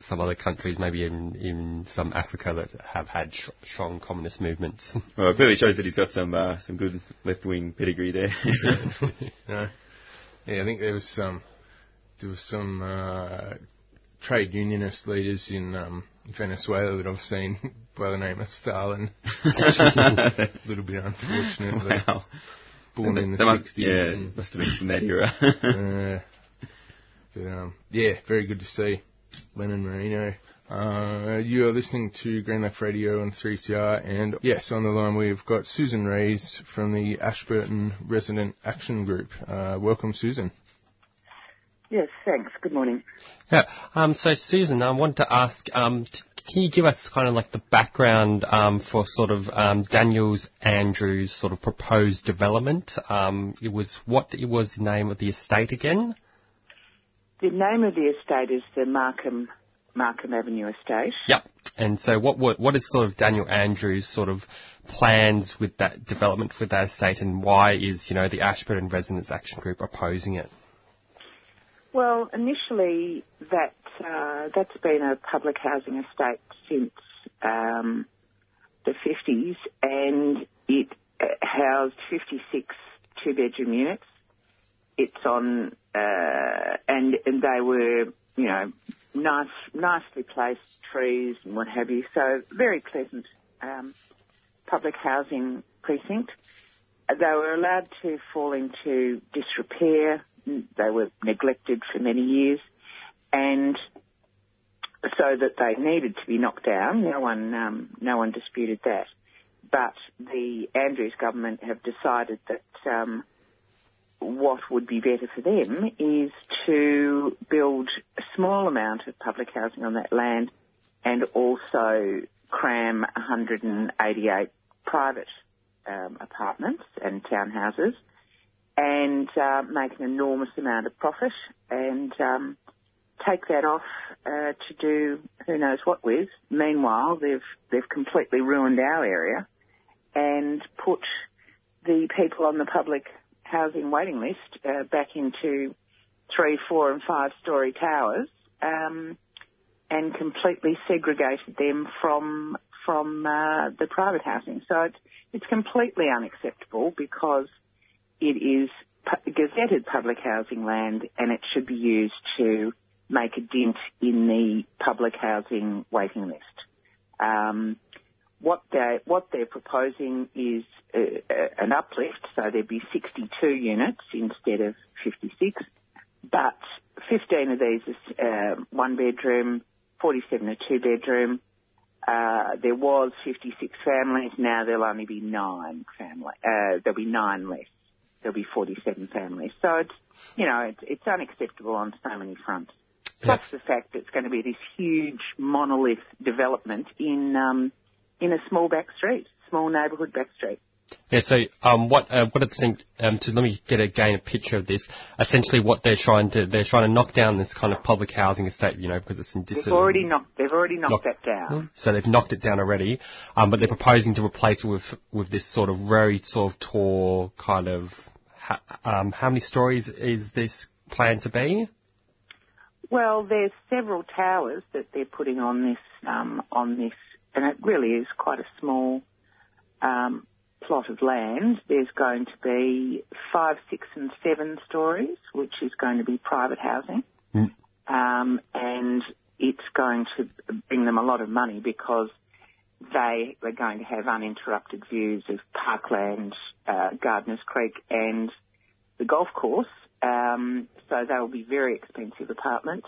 some other countries, maybe in in some Africa that have had sh- strong communist movements. (laughs) Well, it clearly shows that he's got some uh, some good left wing pedigree there. (laughs) No. Yeah, I think there was some there was some uh, trade unionist leaders in um, Venezuela that I've seen (laughs) by the name of Stalin. a (laughs) little bit unfortunate. Wow. Born in the 60s. Yeah, and- must have been from that era. uh, but um, yeah, very good to see Lenin Moreno. Uh, you are listening to Green Left Radio on 3CR, and yes, on the line we've got Susan Rees from the Ashburton Resident Action Group. Uh, welcome, Susan. Yes, thanks. Good morning. Yeah. Um, so, Susan, I wanted to ask, um, t- can you give us kind of like the background um, for sort of um, Daniels Andrews' sort of proposed development? Um, it was what it was the name of the estate again? The name of the estate is the Markham Markham Avenue Estate. Yep. And so, what what what is sort of Daniel Andrews' sort of plans with that development with that estate, and why is you know the Ashburton Residents Action Group opposing it? Well, initially that uh, that's been a public housing estate since um, the 50s, and it uh, housed 56 two-bedroom units. It's on, uh, and and they were, you know, nice, nicely placed trees and what have you. So very pleasant um, public housing precinct. They were allowed to fall into disrepair. They were neglected for many years, and so that they needed to be knocked down. No one, um, no one disputed that. But the Andrews government have decided that um, what would be better for them is to build a small amount of public housing on that land and also cram 188 private um, apartments and townhouses and uh, make an enormous amount of profit and um, take that off uh, to do who knows what with. Meanwhile, they've they've completely ruined our area and put the people on the public housing waiting list uh, back into three, four, and five story towers, um, and completely segregated them from from uh, the private housing. So it's it's completely unacceptable because it is gazetted public housing land, and it should be used to make a dent in the public housing waiting list. Um, what they what they're proposing is uh, uh, an uplift, so there'd be 62 units instead of 56, but 15 of these is uh, one bedroom, 47 a two bedroom. Uh, there was 56 families. Now there'll only be nine family. Uh, there'll be nine less. There'll be 47 families. So it's you know it's, it's unacceptable on so many fronts. Plus the fact that it's going to be this huge monolith development in um, in a small back street, small neighbourhood back street. Yeah. So, um, what uh, what it's think, um, to let me get a gain a picture of this. Essentially, what they're trying to they're trying to knock down this kind of public housing estate, you know, because it's in dis- They've already knocked. They've already knocked Knock- that down. So they've knocked it down already, um, but they're proposing to replace it with with this sort of very sort of tall kind of. Ha- um, how many stories is this planned to be? Well, there's several towers that they're putting on this um, on this, and it really is quite a small um, plot of land. There's going to be five, six, and seven stories, which is going to be private housing, Mm. um, and it's going to bring them a lot of money because they are going to have uninterrupted views of Parkland, uh, Gardeners Creek, and the golf course. Um, so they will be very expensive apartments.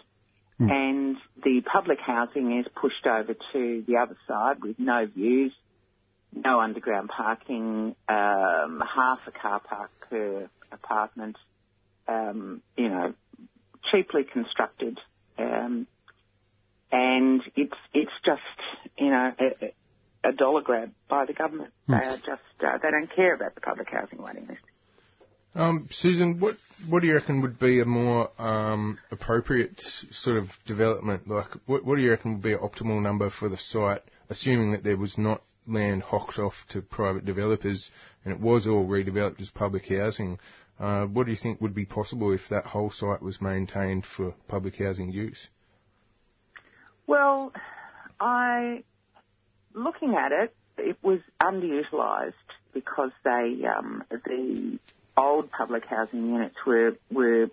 And the public housing is pushed over to the other side with no views, no underground parking, um, half a car park per apartment, um, you know, cheaply constructed. Um, and it's, it's just, you know, a, a dollar grab by the government. They are just, uh, they don't care about the public housing waiting list. Um, Susan, what what do you reckon would be a more um, appropriate sort of development? Like, what, what do you reckon would be an optimal number for the site, assuming that there was not land hocked off to private developers and it was all redeveloped as public housing? Uh, what do you think would be possible if that whole site was maintained for public housing use? Well, I, looking at it, it was underutilised because they, um, the old public housing units were, were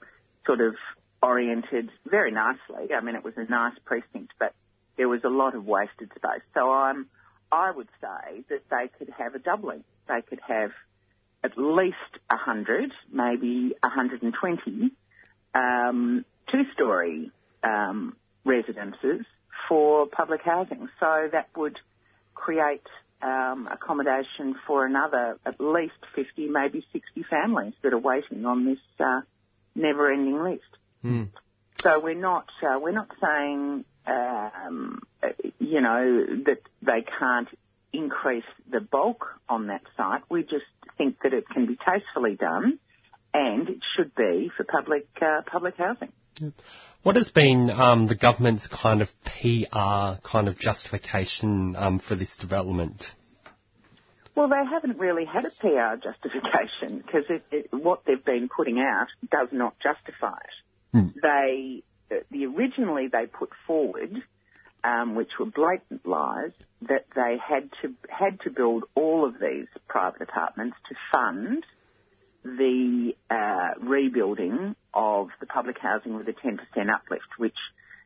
sort of oriented very nicely. I mean, it was a nice precinct, but there was a lot of wasted space. So I'm, I would say that they could have a doubling. They could have at least 100, maybe 120 um, two-story um, residences for public housing. So that would create um, accommodation for another at least 50, maybe 60 families that are waiting on this uh, never-ending list. Mm. So we're not uh, we're not saying um, you know that they can't increase the bulk on that site. We just think that it can be tastefully done, and it should be for public uh, public housing. What has been um, the government's kind of PR kind of justification um, for this development? Well, they haven't really had a PR justification because what they've been putting out does not justify it. Hmm. They the originally they put forward, um, which were blatant lies, that they had to had to build all of these private apartments to fund the uh, rebuilding of the public housing with a 10% uplift, which,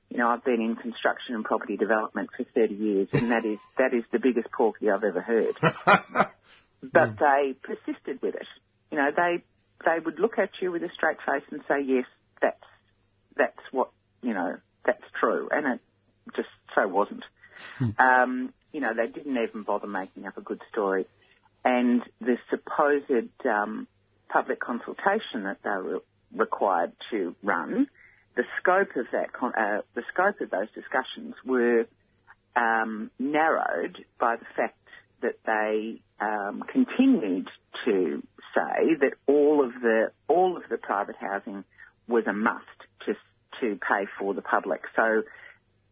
you know, I've been in construction and property development for 30 years, and that is that is the biggest porky I've ever heard. (laughs) but they persisted with it. You know, they they would look at you with a straight face and say, yes, that's that's what you know, that's true, and it just so wasn't. Um, you know, they didn't even bother making up a good story, and the supposed um, public consultation that they were required to run, the scope of that, con- uh, the scope of those discussions were um, narrowed by the fact that they um, continued to say that all of the all of the private housing was a must to pay for the public. So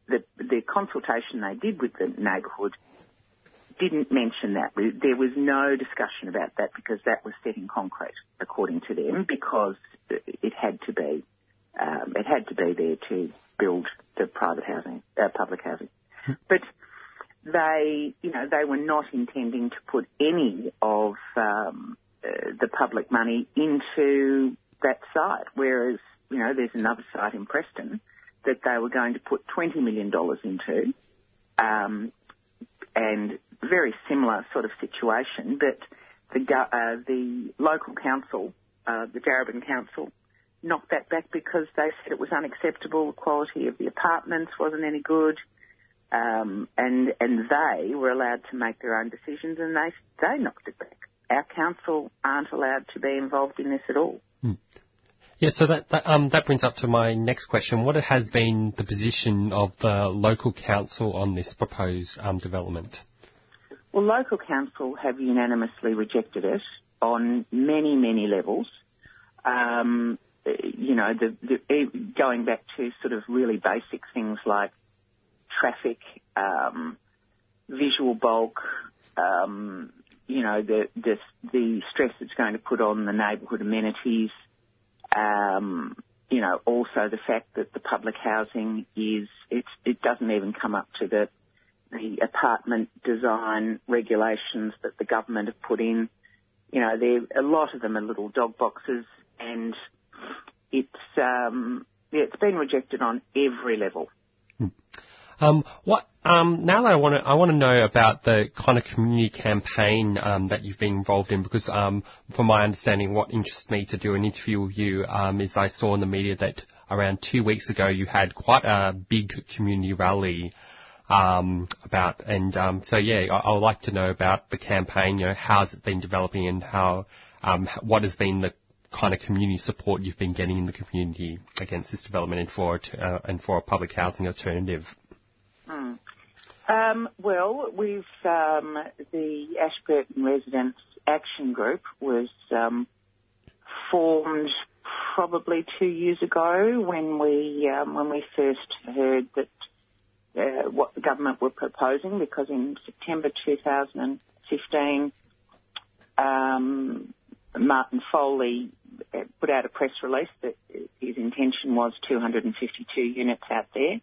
the the consultation they did with the neighbourhood didn't mention that. There was no discussion about that because that was set in concrete, according to them, because it had to be um, it had to be there to build the private housing, uh, public housing. But they, you know, they were not intending to put any of um, uh, the public money into that site, whereas you know, there's another site in Preston that they were going to put $20 million into, um, and very similar sort of situation, but the, uh, the local council, uh, the Darebin Council, knocked that back because they said it was unacceptable, the quality of the apartments wasn't any good, um, and and they were allowed to make their own decisions, and they they knocked it back. Our council aren't allowed to be involved in this at all. Hmm. Yeah, so that that, um, that brings up to my next question. What has been the position of the local council on this proposed um, development? Well, local council have unanimously rejected it on many, many levels. Um, you know, the, the, going back to sort of really basic things like traffic, um, visual bulk, um, you know, the, the, the stress it's going to put on the neighbourhood amenities, um, you know, also the fact that the public housing is, it, doesn't even come up to the, the apartment design regulations that the government have put in. You know, there, a lot of them are little dog boxes and it's, um, yeah, it's been rejected on every level. Um, what um, now I want to I want to know about the kind of community campaign um, that you've been involved in because um, from my understanding, what interests me to do an interview with you um, is I saw in the media that around two weeks ago you had quite a big community rally um, about and um, so yeah I, I, would like to know about the campaign. You know, how's it been developing and how um, what has been the kind of community support you've been getting in the community against this development and for uh, and for a public housing alternative. Hmm. Um, well, we've um, the Ashburton Residents Action Group was um, formed probably two years ago when we um, when we first heard that uh, what the government were proposing, because in September 2015, um, Martin Foley uh, put out a press release that his intention was 252 units out there.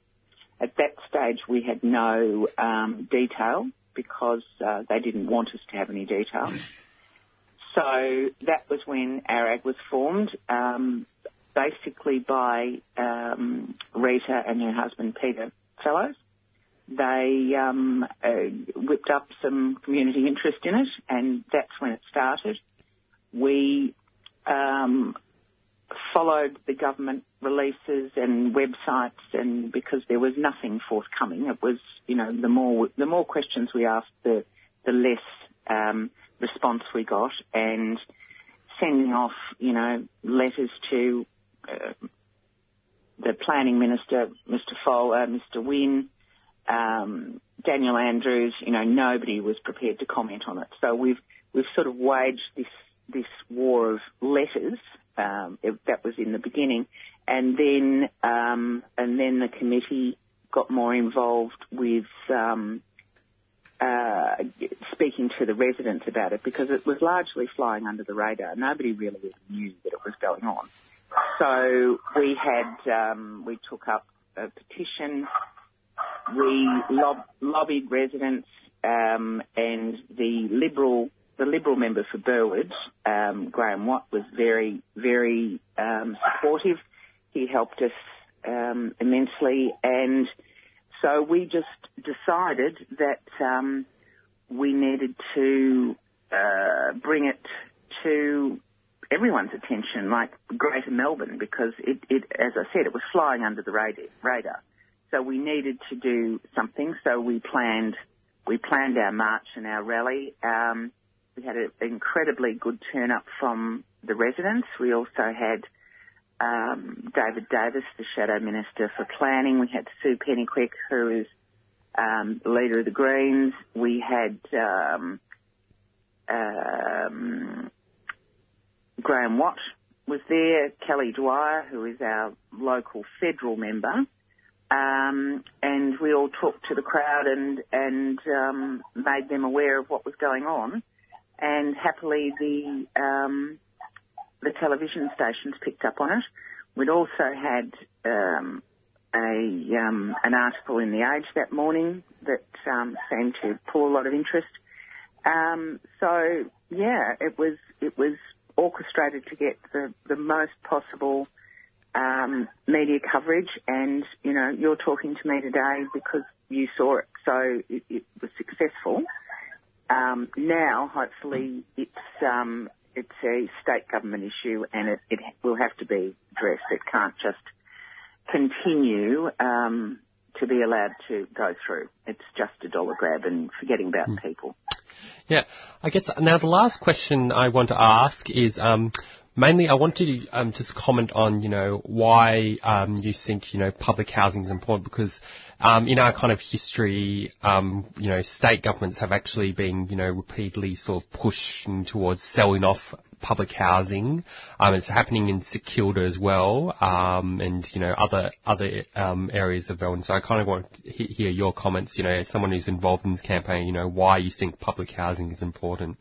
At that stage, we had no um, detail because uh, they didn't want us to have any detail. So that was when ARAG was formed. Um, basically by um, Rita and her husband Peter Fellows. They um, uh, whipped up some community interest in it, and that's when it started. We um, followed the government releases and websites, and because there was nothing forthcoming, it was you know the more the more questions we asked, the the less um, response we got, and sending off you know letters to uh, the planning minister, Mr. Fowler, Mr. Wynne, um, Daniel Andrews. You know nobody was prepared to comment on it, so we've we've sort of waged this this war of letters um, it, that was in the beginning, and then um, and then the committee got more involved with um, uh, speaking to the residents about it because it was largely flying under the radar. Nobody really knew that it was going on. So we had um, we took up a petition. We lob- lobbied residents um, and the Liberal the Liberal member for Burwood, um, Graham Watt, was very, very um, supportive. He helped us um, immensely, and so we just decided that um, we needed to uh, bring it to everyone's attention, like Greater Melbourne, because it, it, as I said, it was flying under the radar. So we needed to do something. So we planned, we planned our march and our rally. Um, we had an incredibly good turn up from the residents. We also had um, David Davis, the Shadow Minister for Planning. We had Sue Pennicuik, who is um, the leader of the Greens. We had um, um, Graham Watt was there, Kelly Dwyer, who is our local federal member. Um, and we all talked to the crowd and, and um, made them aware of what was going on and happily the um, the television stations picked up on it. We'd also had um, a um, an article in the Age that morning that um, seemed to pull a lot of interest. Um, so yeah, it was it was orchestrated to get the the most possible um, media coverage, and you know you're talking to me today because you saw it, so it, it was successful. Um, now, hopefully, it's um, it's a state government issue, and it, it, will have to be addressed. It can't just continue um, to be allowed to go through. It's just a dollar grab and forgetting about mm. people. Yeah, I guess now the last question I want to ask is. Um, mainly, I want to um, just comment on, you know, why um, you think, you know, public housing is important because um, in our kind of history, um, you know, state governments have actually been, you know, repeatedly sort of pushing towards selling off public housing. Um, it's happening in St Kilda as well, um, and you know other other um, areas of Melbourne. So I kind of want to hear your comments. You know, as someone who's involved in this campaign, you know, why you think public housing is important.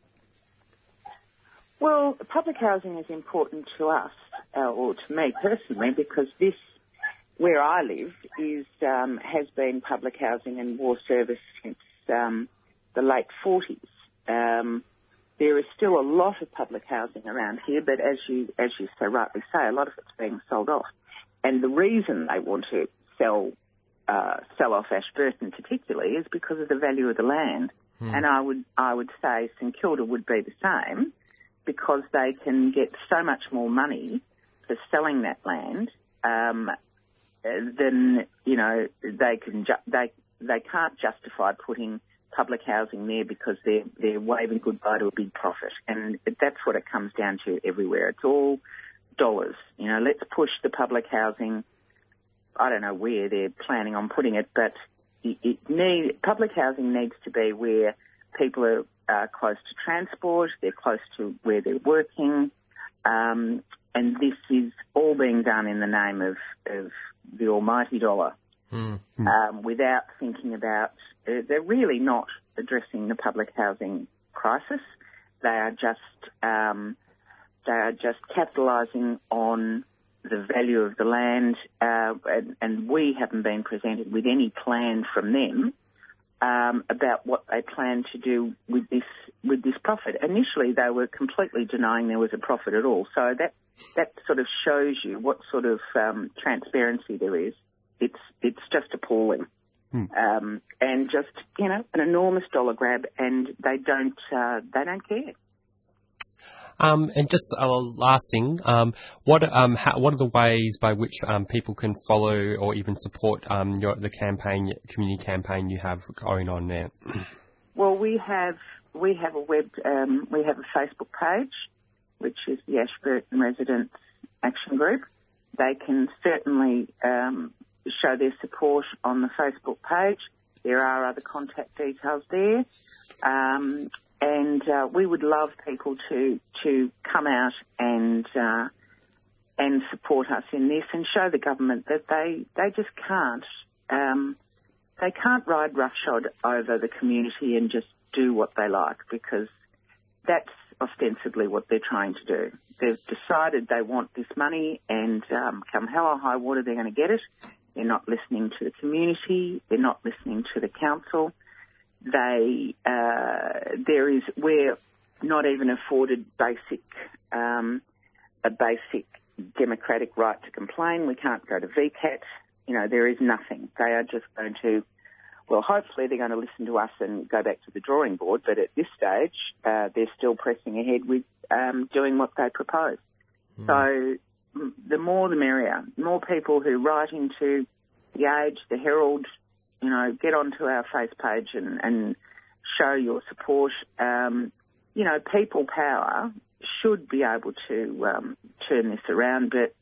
Well, public housing is important to us, uh, or to me personally, because this where I live is um, has been public housing and war service since um, the late 40s. Um, there is still a lot of public housing around here, but as you as you so rightly say, a lot of it's being sold off. And the reason they want to sell uh, sell off Ashburton particularly is because of the value of the land. Hmm. And I would I would say St Kilda would be the same because they can get so much more money for selling that land um, you know they can ju- they they can't justify putting public housing there because they're they're waving goodbye to a big profit, and that's what it comes down to everywhere. It's all dollars. You know, let's push the public housing. I don't know where they're planning on putting it, but it, it need public housing needs to be where people are uh, close to transport, they're close to where they're working, um, and this is all being done in the name of, of the almighty dollar mm. um, without thinking about, uh, they're really not addressing the public housing crisis. They are just, um, they are just capitalising on the value of the land, uh, and, and, we haven't been presented with any plan from them um, about what they plan to do with this with this profit. Initially, they were completely denying there was a profit at all. So that that sort of shows you what sort of um, transparency there is. It's it's just appalling, Hmm. um, and just you know an enormous dollar grab, and they don't uh, they don't care. Um, and just a last thing, um, what um, how, what are the ways by which um, people can follow or even support um, your, the campaign, community campaign you have going on now? Well, we have we have a web um, we have a Facebook page, which is the Ashburton Residents Action Group. They can certainly show their support on the Facebook page. There are other contact details there, um, and uh, we would love people to to come out and uh, and support us in this and show the government that they they just can't. Um, they can't ride roughshod over the community and just do what they like because that's ostensibly what they're trying to do. They've decided they want this money and um, come hell or high water they're going to get it. They're not listening to the community. They're not listening to the council. They, uh, there is, we're not even afforded basic, um, a basic democratic right to complain. We can't go to VCAT. You know, there is nothing. They are just going to, well, hopefully they're going to listen to us and go back to the drawing board, but at this stage, uh, they're still pressing ahead with um, doing what they propose. So the more the merrier. More people who write into the Age, the Herald, you know, get onto our face page and, and show your support. Um, you know, people power should be able to um, turn this around, but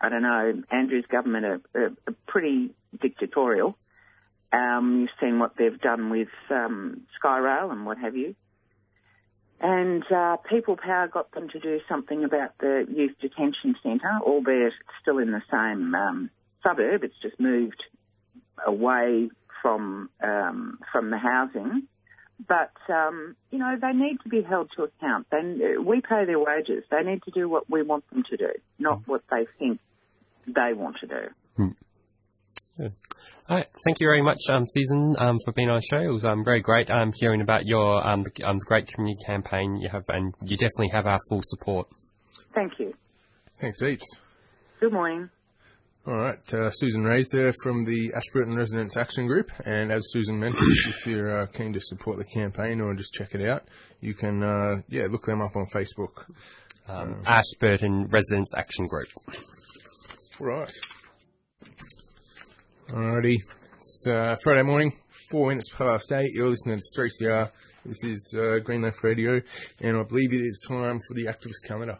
I don't know, Andrew's government are, are, are pretty dictatorial. Um, you've seen what they've done with um, Skyrail and what have you. And uh, People Power got them to do something about the youth detention centre, albeit it's still in the same um, suburb. It's just moved away from um, from the housing. But um, you know they need to be held to account. They, we pay their wages. They need to do what we want them to do, not what they think they want to do. All right, thank you very much, um, Susan, um, for being on the show. It was um, very great um, hearing about your um, the, um, the great community campaign you have, and you definitely have our full support. Thank you. Thanks heaps. Good morning. All right, uh, Susan Ray's there from the Ashburton Residents Action Group, and as Susan mentioned, (coughs) if you're uh, keen to support the campaign or just check it out, you can uh, yeah look them up on Facebook. Um, Ashburton Residents Action Group. Right. Alrighty. It's uh, Friday morning, four minutes past eight. You're listening to 3CR. This is uh, Green Left Radio, and I believe it is time for the activist calendar.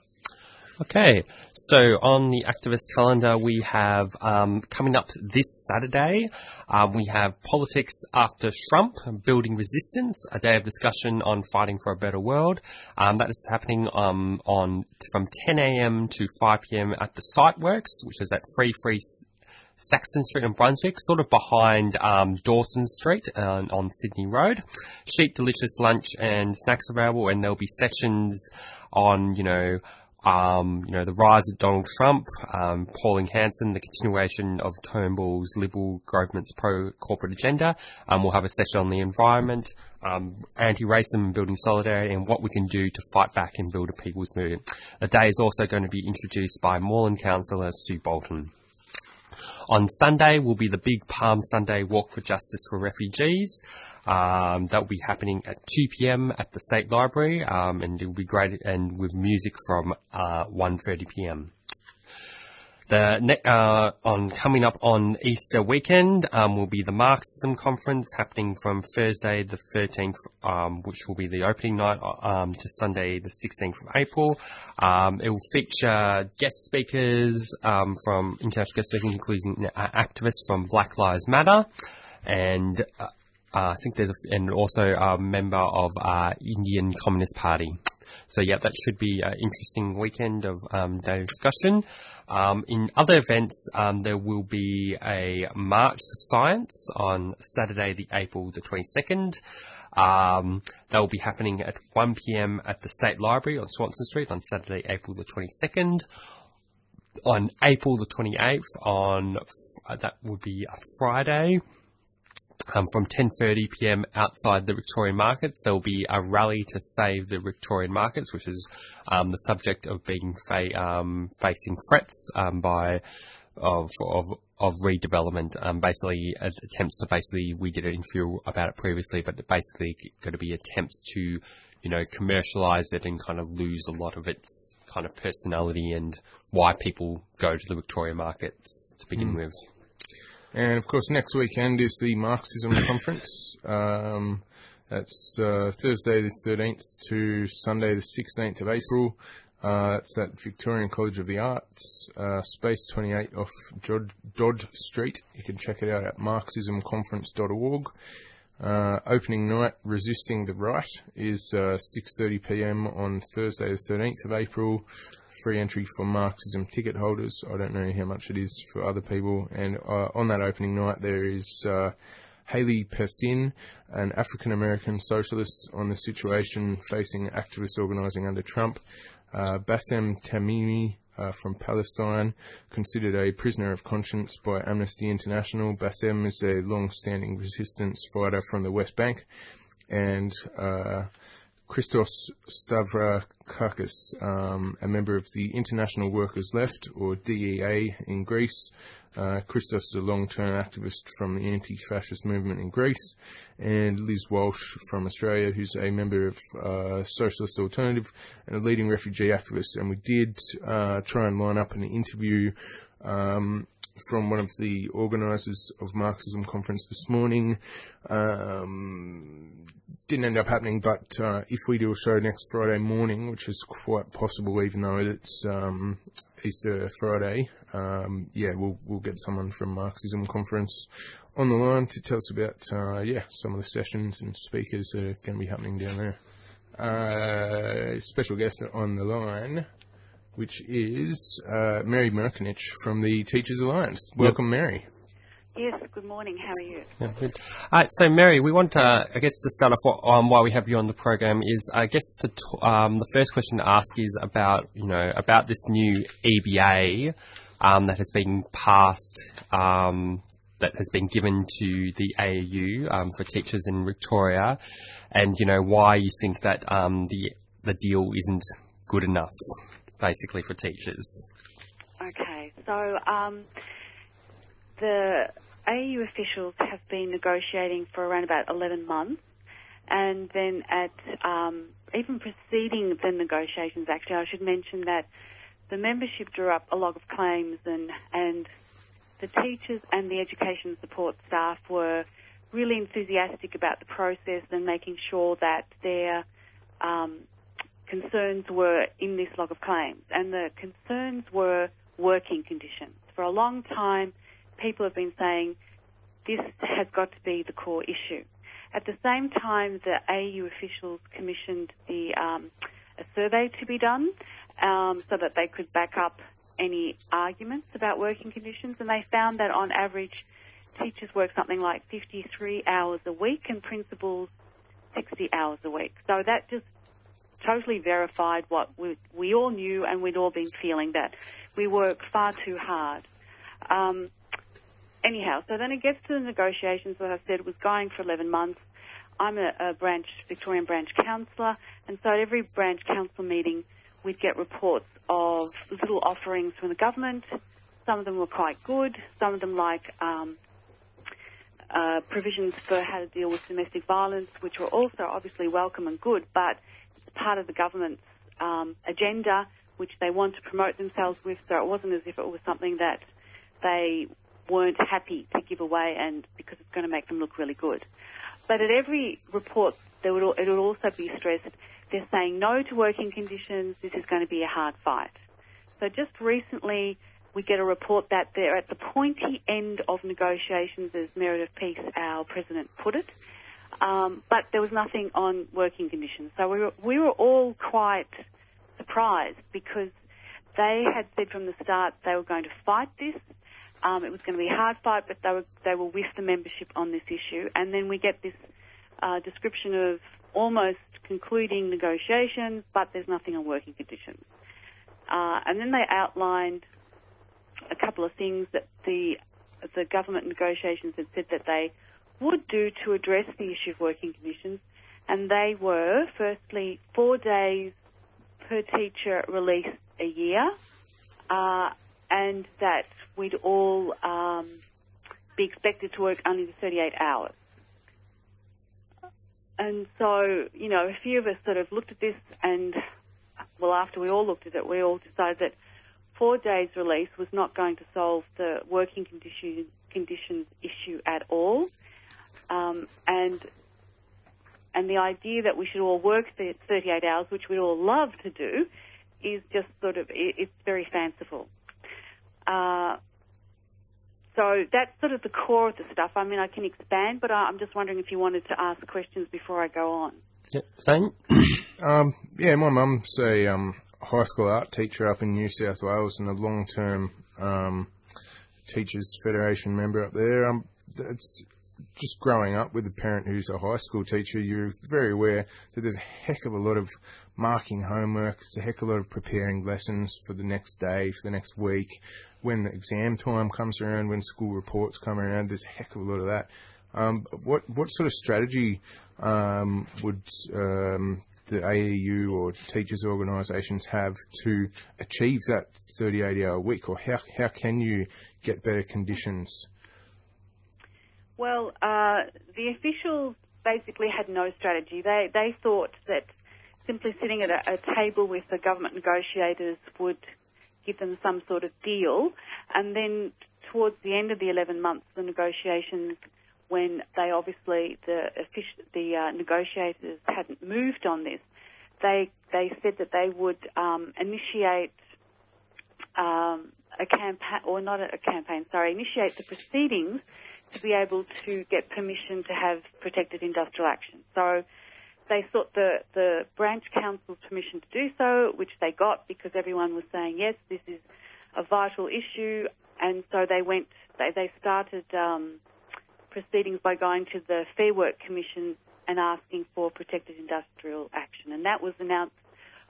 Okay, so on the activist calendar, we have um, coming up this Saturday, uh, we have Politics After Trump, Building Resistance, a day of discussion on fighting for a better world. Um, that is happening um, on from 10 a.m. to 5 p.m. at the Site Works, which is at Free Free Saxon Street in Brunswick, sort of behind um, Dawson Street uh, on Sydney Road. Cheap, delicious lunch and snacks available, and there'll be sessions on, you know, um, you know, the rise of Donald Trump, um, Pauline Hanson, the continuation of Turnbull's Liberal government's pro-corporate agenda. Um, we'll have a session on the environment, um, anti-racism and building solidarity, and what we can do to fight back and build a people's movement. The day is also going to be introduced by Moreland councillor Sue Bolton. On Sunday will be the Big Palm Sunday Walk for Justice for Refugees. Um, that will be happening at 2 p.m. at the State Library, um, and it will be great and with music from uh, 1:30 p.m. The ne- uh, on coming up on Easter weekend um, will be the Marxism conference happening from Thursday the 13th, um, which will be the opening night, um, to Sunday the 16th of April. Um, it will feature guest speakers um, from international guest speakers, including uh, activists from Black Lives Matter, and uh, uh, I think there's a, and also a member of uh, Indian Communist Party. So yeah, that should be an interesting weekend of um, discussion. Um, in other events, um, there will be a March Science on Saturday, the April the 22nd. Um, that will be happening at 1 p.m. at the State Library on Swanston Street on Saturday, April the 22nd. On April the 28th, on uh, that would be a Friday. Um, from 10:30 p.m. outside the Victorian markets. There will be a rally to save the Victorian markets, which is um, the subject of being fa- um, facing threats um, by of of of redevelopment. Um, basically, attempts to basically we did an interview about it previously, but basically going to be attempts to you know commercialize it and kind of lose a lot of its kind of personality and why people go to the Victoria markets to begin Mm. with. And of course, next weekend is the Marxism (coughs) Conference. Um, that's uh, Thursday the 13th to Sunday the 16th of April. Uh, that's at Victorian College of the Arts, uh, Space 28 off Dodd, Street. You can check it out at marxismconference.org. Uh, opening night, Resisting the Right, is uh, 6.30pm on Thursday the 13th of April. Free entry for Marxism ticket holders. I don't know how much it is for other people. And uh, on that opening night, there is uh, Haley Pessin, an African American socialist on the situation facing activists organising under Trump. Uh, Bassem Tamimi uh, from Palestine, considered a prisoner of conscience by Amnesty International. Bassem is a long-standing resistance fighter from the West Bank, and uh, Christos Stavrakakis, um, a member of the International Workers Left, or DEA, in Greece. Uh, Christos is a long-term activist from the anti-fascist movement in Greece, and Liz Walsh from Australia, who's a member of uh, Socialist Alternative and a leading refugee activist. And we did uh, try and line up an interview um, from one of the organisers of Marxism conference this morning. Um, didn't end up happening, but uh, if we do a show next Friday morning, which is quite possible, even though it's um, Easter Friday, um, yeah, we'll we'll get someone from Marxism conference on the line to tell us about uh, yeah some of the sessions and speakers that are going to be happening down there. Uh, special guest on the line, which is uh, Mary Merkinich from the Teachers Alliance. Welcome, Mary. Yes, good morning. How are you? Yeah, good. Uh, so, Mary, we want, uh, I guess, to start off what, um, why we have you on the program is, I guess, to t- um, the first question to ask is about, you know, about this new EBA um, that has been passed, um, that has been given to the AEU um, for teachers in Victoria, and you know why you think that um, the the deal isn't good enough, basically, for teachers. Okay, so um, the AEU officials have been negotiating for around about 11 months, and then at um, even preceding the negotiations, actually, I should mention that the membership drew up a log of claims, and and the teachers and the education support staff were really enthusiastic about the process and making sure that their um, concerns were in this log of claims. And the concerns were working conditions. For a long time, people have been saying this has got to be the core issue. At the same time, the AEU officials commissioned the um, a survey to be done um, so that they could back up any arguments about working conditions, and they found that on average, teachers work something like 53 hours a week and principals 60 hours a week. So that just totally verified what we, we all knew and we'd all been feeling that we work far too hard. Um, anyhow, so then it gets to the negotiations, as I said, was going for 11 months. I'm a, a branch, Victorian branch councillor, and so at every branch council meeting, we'd get reports of little offerings from the government. Some of them were quite good. Some of them like um, uh, provisions for how to deal with domestic violence, which were also obviously welcome and good, but it's part of the government's um, agenda, which they want to promote themselves with. So it wasn't as if it was something that they weren't happy to give away, and because it's going to make them look really good. But at every report, there would it would also be stressed they're saying no to working conditions. This is going to be a hard fight. So just recently, we get a report that they're at the pointy end of negotiations, as Meredith Peace, our president, put it. Um, but there was nothing on working conditions. So we were, we were all quite surprised because they had said from the start they were going to fight this. Um, it was going to be a hard fight, but they were they were with the membership on this issue. And then we get this uh, description of almost concluding negotiations, but there's nothing on working conditions. Uh, and then they outlined a couple of things that the the government negotiations had said that they would do to address the issue of working conditions, and they were firstly four days per teacher release a year, uh, and that we'd all um, be expected to work only the 38 hours. And so, you know, a few of us sort of looked at this and, well, after we all looked at it, we all decided that four days release was not going to solve the working condition, conditions issue at all. Um, and and the idea that we should all work the 38 hours, which we all love to do, is just sort of it, it's very fanciful. Uh, so that's sort of the core of the stuff. I mean, I can expand, but I'm just wondering if you wanted to ask questions before I go on. Yeah, same. (coughs) Um, yeah, my mum's a um, high school art teacher up in New South Wales and a long-term um, teachers federation member up there. Um, it's just growing up with a parent who's a high school teacher. You're very aware that there's a heck of a lot of marking homework. There's a heck of a lot of preparing lessons for the next day, for the next week. When exam time comes around, when school reports come around, there's a heck of a lot of that. Um, what what sort of strategy um, would um, the AEU or teachers organisations have to achieve that 38 hour week, or how how can you get better conditions? Well, uh, the officials basically had no strategy. They they thought that simply sitting at a, a table with the government negotiators would give them some sort of deal, and then towards the end of the 11 months, the negotiations when they obviously the the uh, negotiators hadn't moved on this, they they said that they would um, initiate um, a campaign or not a campaign, sorry, initiate the proceedings to be able to get permission to have protected industrial action. So they sought the the branch council's permission to do so, which they got because everyone was saying yes, this is a vital issue, and so they went. They they started. Um, proceedings by going to the Fair Work Commission and asking for protected industrial action. And that was announced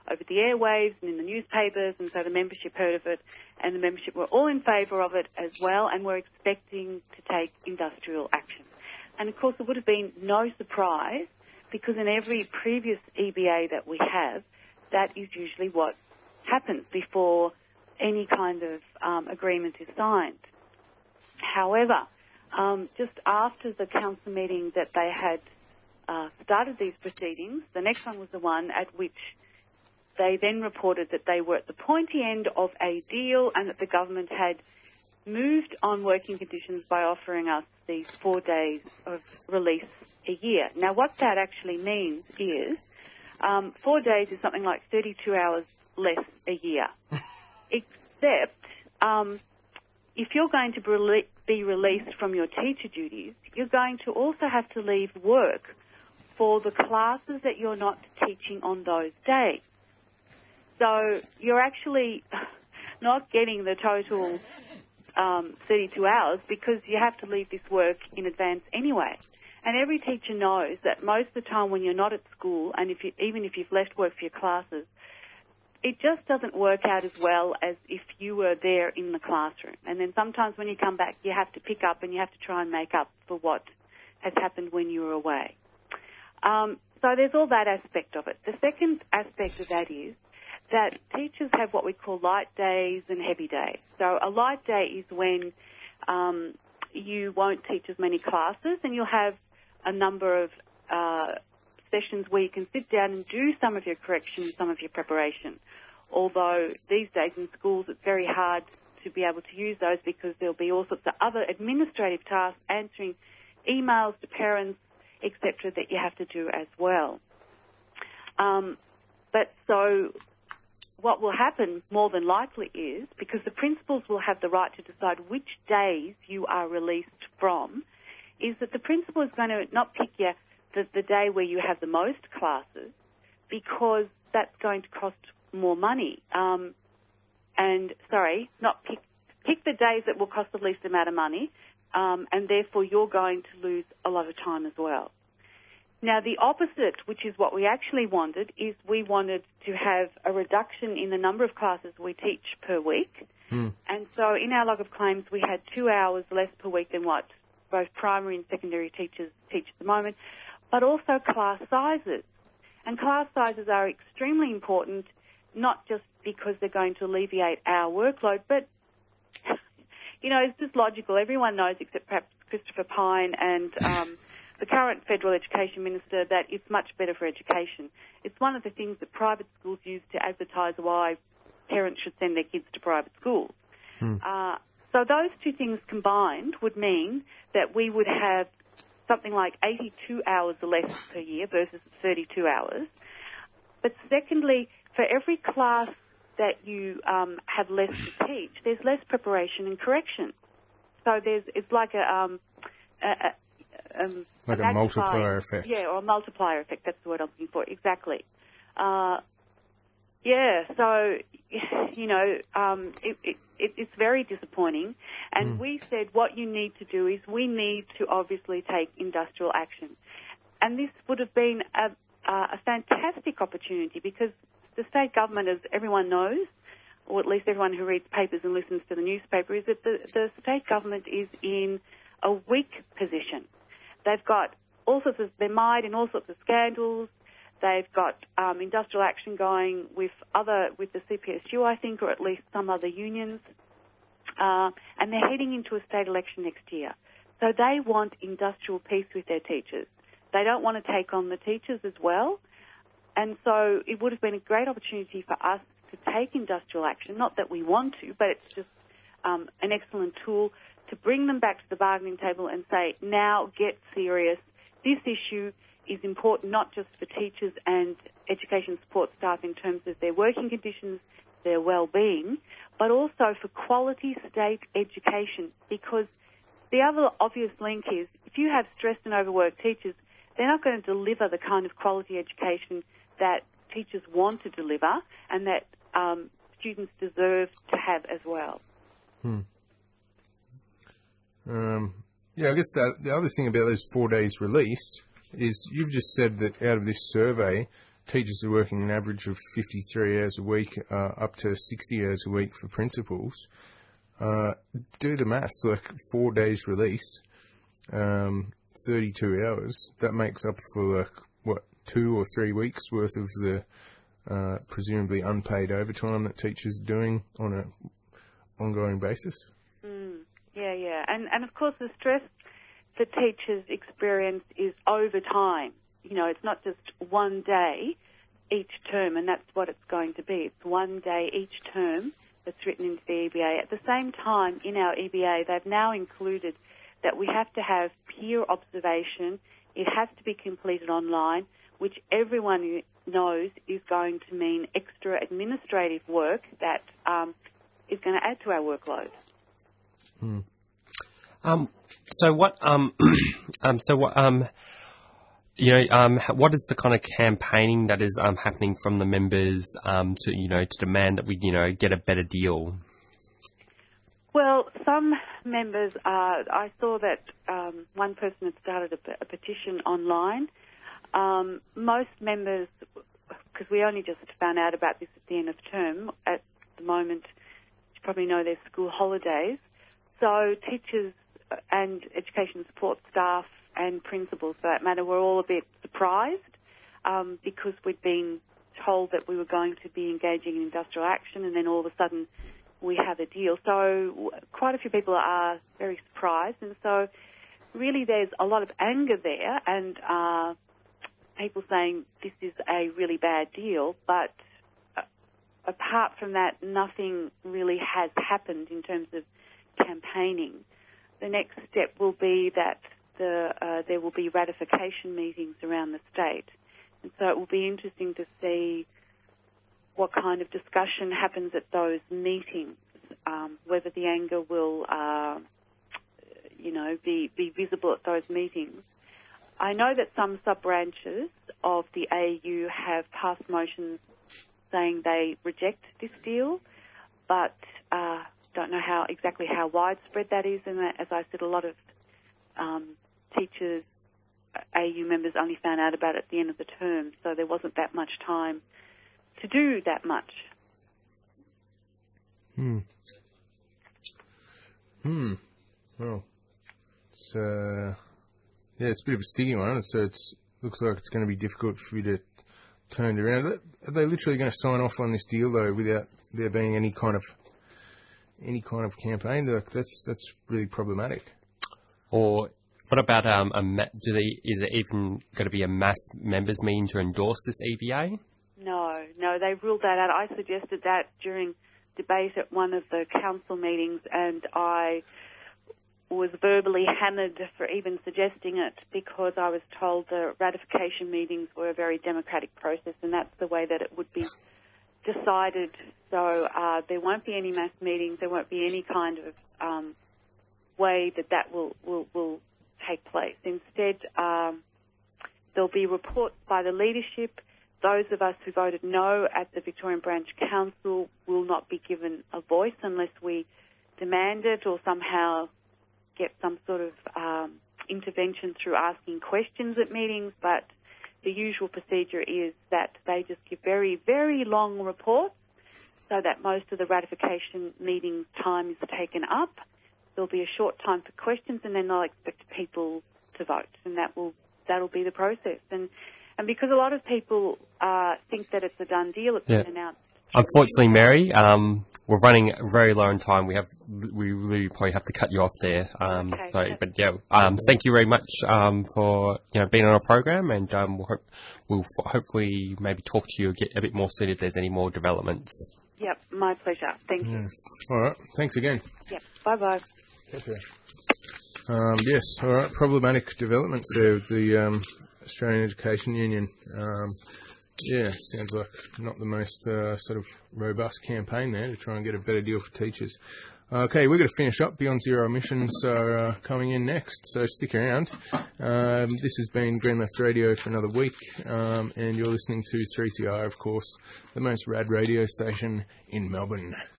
over the airwaves and in the newspapers, and so the membership heard of it, and the membership were all in favour of it as well, and were expecting to take industrial action. And of course, it would have been no surprise because in every previous EBA that we have, that is usually what happens before any kind of um, agreement is signed. However, um, just after the council meeting that they had uh, started these proceedings, the next one was the one at which they then reported that they were at the pointy end of a deal and that the government had moved on working conditions by offering us these four days of release a year. Now, what that actually means is um, four days is something like 32 hours less a year, (laughs) except um, if you're going to be released from your teacher duties, you're going to also have to leave work for the classes that you're not teaching on those days. So you're actually (laughs) not getting the total um, 32 hours because you have to leave this work in advance anyway. And every teacher knows that most of the time when you're not at school, and if you, even if you've left work for your classes, it just doesn't work out as well as if you were there in the classroom. And then sometimes when you come back, you have to pick up and you have to try and make up for what has happened when you were away. Um, so there's all that aspect of it. The second aspect of that is that teachers have what we call light days and heavy days. So a light day is when um, you won't teach as many classes and you'll have a number of uh, sessions where you can sit down and do some of your correction, some of your preparation. Although these days in schools it's very hard to be able to use those because there'll be all sorts of other administrative tasks, answering emails to parents, etc., that you have to do as well. Um, but so what will happen more than likely is because the principals will have the right to decide which days you are released from, is that the principal is going to not pick you the, the day where you have the most classes because that's going to cost more money. Um, and sorry, not pick pick the days that will cost the least amount of money, um, and therefore you're going to lose a lot of time as well. Now, the opposite, which is what we actually wanted, is we wanted to have a reduction in the number of classes we teach per week. Hmm. And so in our log of claims, we had two hours less per week than what both primary and secondary teachers teach at the moment, but also class sizes. And class sizes are extremely important, not just because they're going to alleviate our workload, but (laughs) you know, it's just logical. Everyone knows, except perhaps Christopher Pyne and (laughs) um, the current federal education minister, that it's much better for education. It's one of the things that private schools use to advertise why parents should send their kids to private schools. Uh, so those two things combined would mean that we would have something like 82 hours less per year versus 32 hours. But secondly, for every class that you um, have less to teach, there's less preparation and correction. So there's it's like a um, a, a, um, Like a multiplier effect. Yeah, or a multiplier effect. That's the word I'm looking for. Exactly. Uh, yeah. So you know, um, it, it, it, it's very disappointing. And we said what you need to do is we need to obviously take industrial action. And this would have been a, uh, a fantastic opportunity because the state government, as everyone knows, or at least everyone who reads papers and listens to the newspaper, is that the, the state government is in a weak position. They've got all sorts of, they're mired in all sorts of scandals. They've got um, industrial action going with other, with the CPSU, I think, or at least some other unions. Uh, and they're heading into a state election next year. So they want industrial peace with their teachers. They don't want to take on the teachers as well. And so it would have been a great opportunity for us to take industrial action. Not that we want to, but it's just um, an excellent tool to bring them back to the bargaining table and say, now get serious. This issue is important not just for teachers and education support staff in terms of their working conditions, their well-being, but also for quality state education because the other obvious link is if you have stressed and overworked teachers, they're not going to deliver the kind of quality education that teachers want to deliver and that um, students deserve to have as well. Hmm. Um, yeah, I guess that, the other thing about those four days release is you've just said that out of this survey, teachers are working an average of 53 hours a week, uh, up to 60 hours a week for principals. Uh, do the maths, like four days release, um, 32 hours, that makes up for like, what, two or three weeks worth of the uh, presumably unpaid overtime that teachers are doing on a ongoing basis. And, and of course, the stress the teachers experience is over time. You know, it's not just one day each term, and that's what it's going to be. It's one day each term that's written into the EBA. At the same time, in our EBA, they've now included that we have to have peer observation. It has to be completed online, which everyone knows is going to mean extra administrative work that um, is going to add to our workload. Hmm. Um, so what? Um, (clears throat) um, so what? Um, you know, um, what is the kind of campaigning that is um, happening from the members um, to you know to demand that we you know get a better deal? Well, some members, uh, I saw that um, one person had started a, a petition online. Um, most members, because we only just found out about this at the end of term, at the moment, you probably know there's school holidays. So teachers and education support staff and principals, for that matter, were all a bit surprised um, because we'd been told that we were going to be engaging in industrial action, and then all of a sudden we have a deal. So quite a few people are very surprised, and so really there's a lot of anger there, and uh, people saying this is a really bad deal, but uh, apart from that, nothing really has happened in terms of campaigning. The next step will be that the, uh, there will be ratification meetings around the state. And so it will be interesting to see what kind of discussion happens at those meetings, um, whether the anger will, uh, you know, be, be visible at those meetings. I know that some sub-branches of the AEU have passed motions saying they reject this deal, but uh, don't know how exactly how widespread that is. And as I said, a lot of um, teachers, AEU members, only found out about it at the end of the term, so there wasn't that much time to do that much. Hmm. Hmm. Well, It's uh, yeah, it's a bit of a sticky one. So it looks like it's going to be difficult for you to turn it around. Are they literally going to sign off on this deal though, without there being any kind of any kind of campaign? Like that's that's really problematic. Or what about um, a ma- do they is it even going to be a mass members meeting to endorse this EBA? No, no, they ruled that out. I suggested that during debate at one of the council meetings, and I was verbally hammered for even suggesting it because I was told the ratification meetings were a very democratic process, and that's the way that it would be decided. So uh, there won't be any mass meetings. There won't be any kind of um, way that that will will, will take place. Instead, um, there'll be reports by the leadership. Those of us who voted no at the Victorian Branch Council will not be given a voice unless we demand it or somehow get some sort of um, intervention through asking questions at meetings. But the usual procedure is that they just give very, very long reports so that most of the ratification meeting time is taken up. There'll be a short time for questions, and then they'll expect people to vote, and that will that'll be the process. And and because a lot of people uh, think that it's a done deal, it's Yeah. been announced. Unfortunately, Mary, um, we're running very low on time. We have we really probably have to cut you off there. Um, Okay, so, yeah. but yeah, um, thank you very much um, for you know being on our program, and um, we'll, hope, we'll f- hopefully maybe talk to you again a bit more soon if there's any more developments. Yep, my pleasure. Thank you. Yeah. All right. Thanks again. Yep, bye bye. Um, yes, all right. Problematic developments there with the um, Australian Education Union. Um, yeah, sounds like not the most uh, sort of robust campaign there to try and get a better deal for teachers. Okay, we're going to finish up. Beyond Zero Emissions are uh, coming in next, so stick around. Um, this has been Green Left Radio for another week, um, and you're listening to 3CR, of course, the most rad radio station in Melbourne.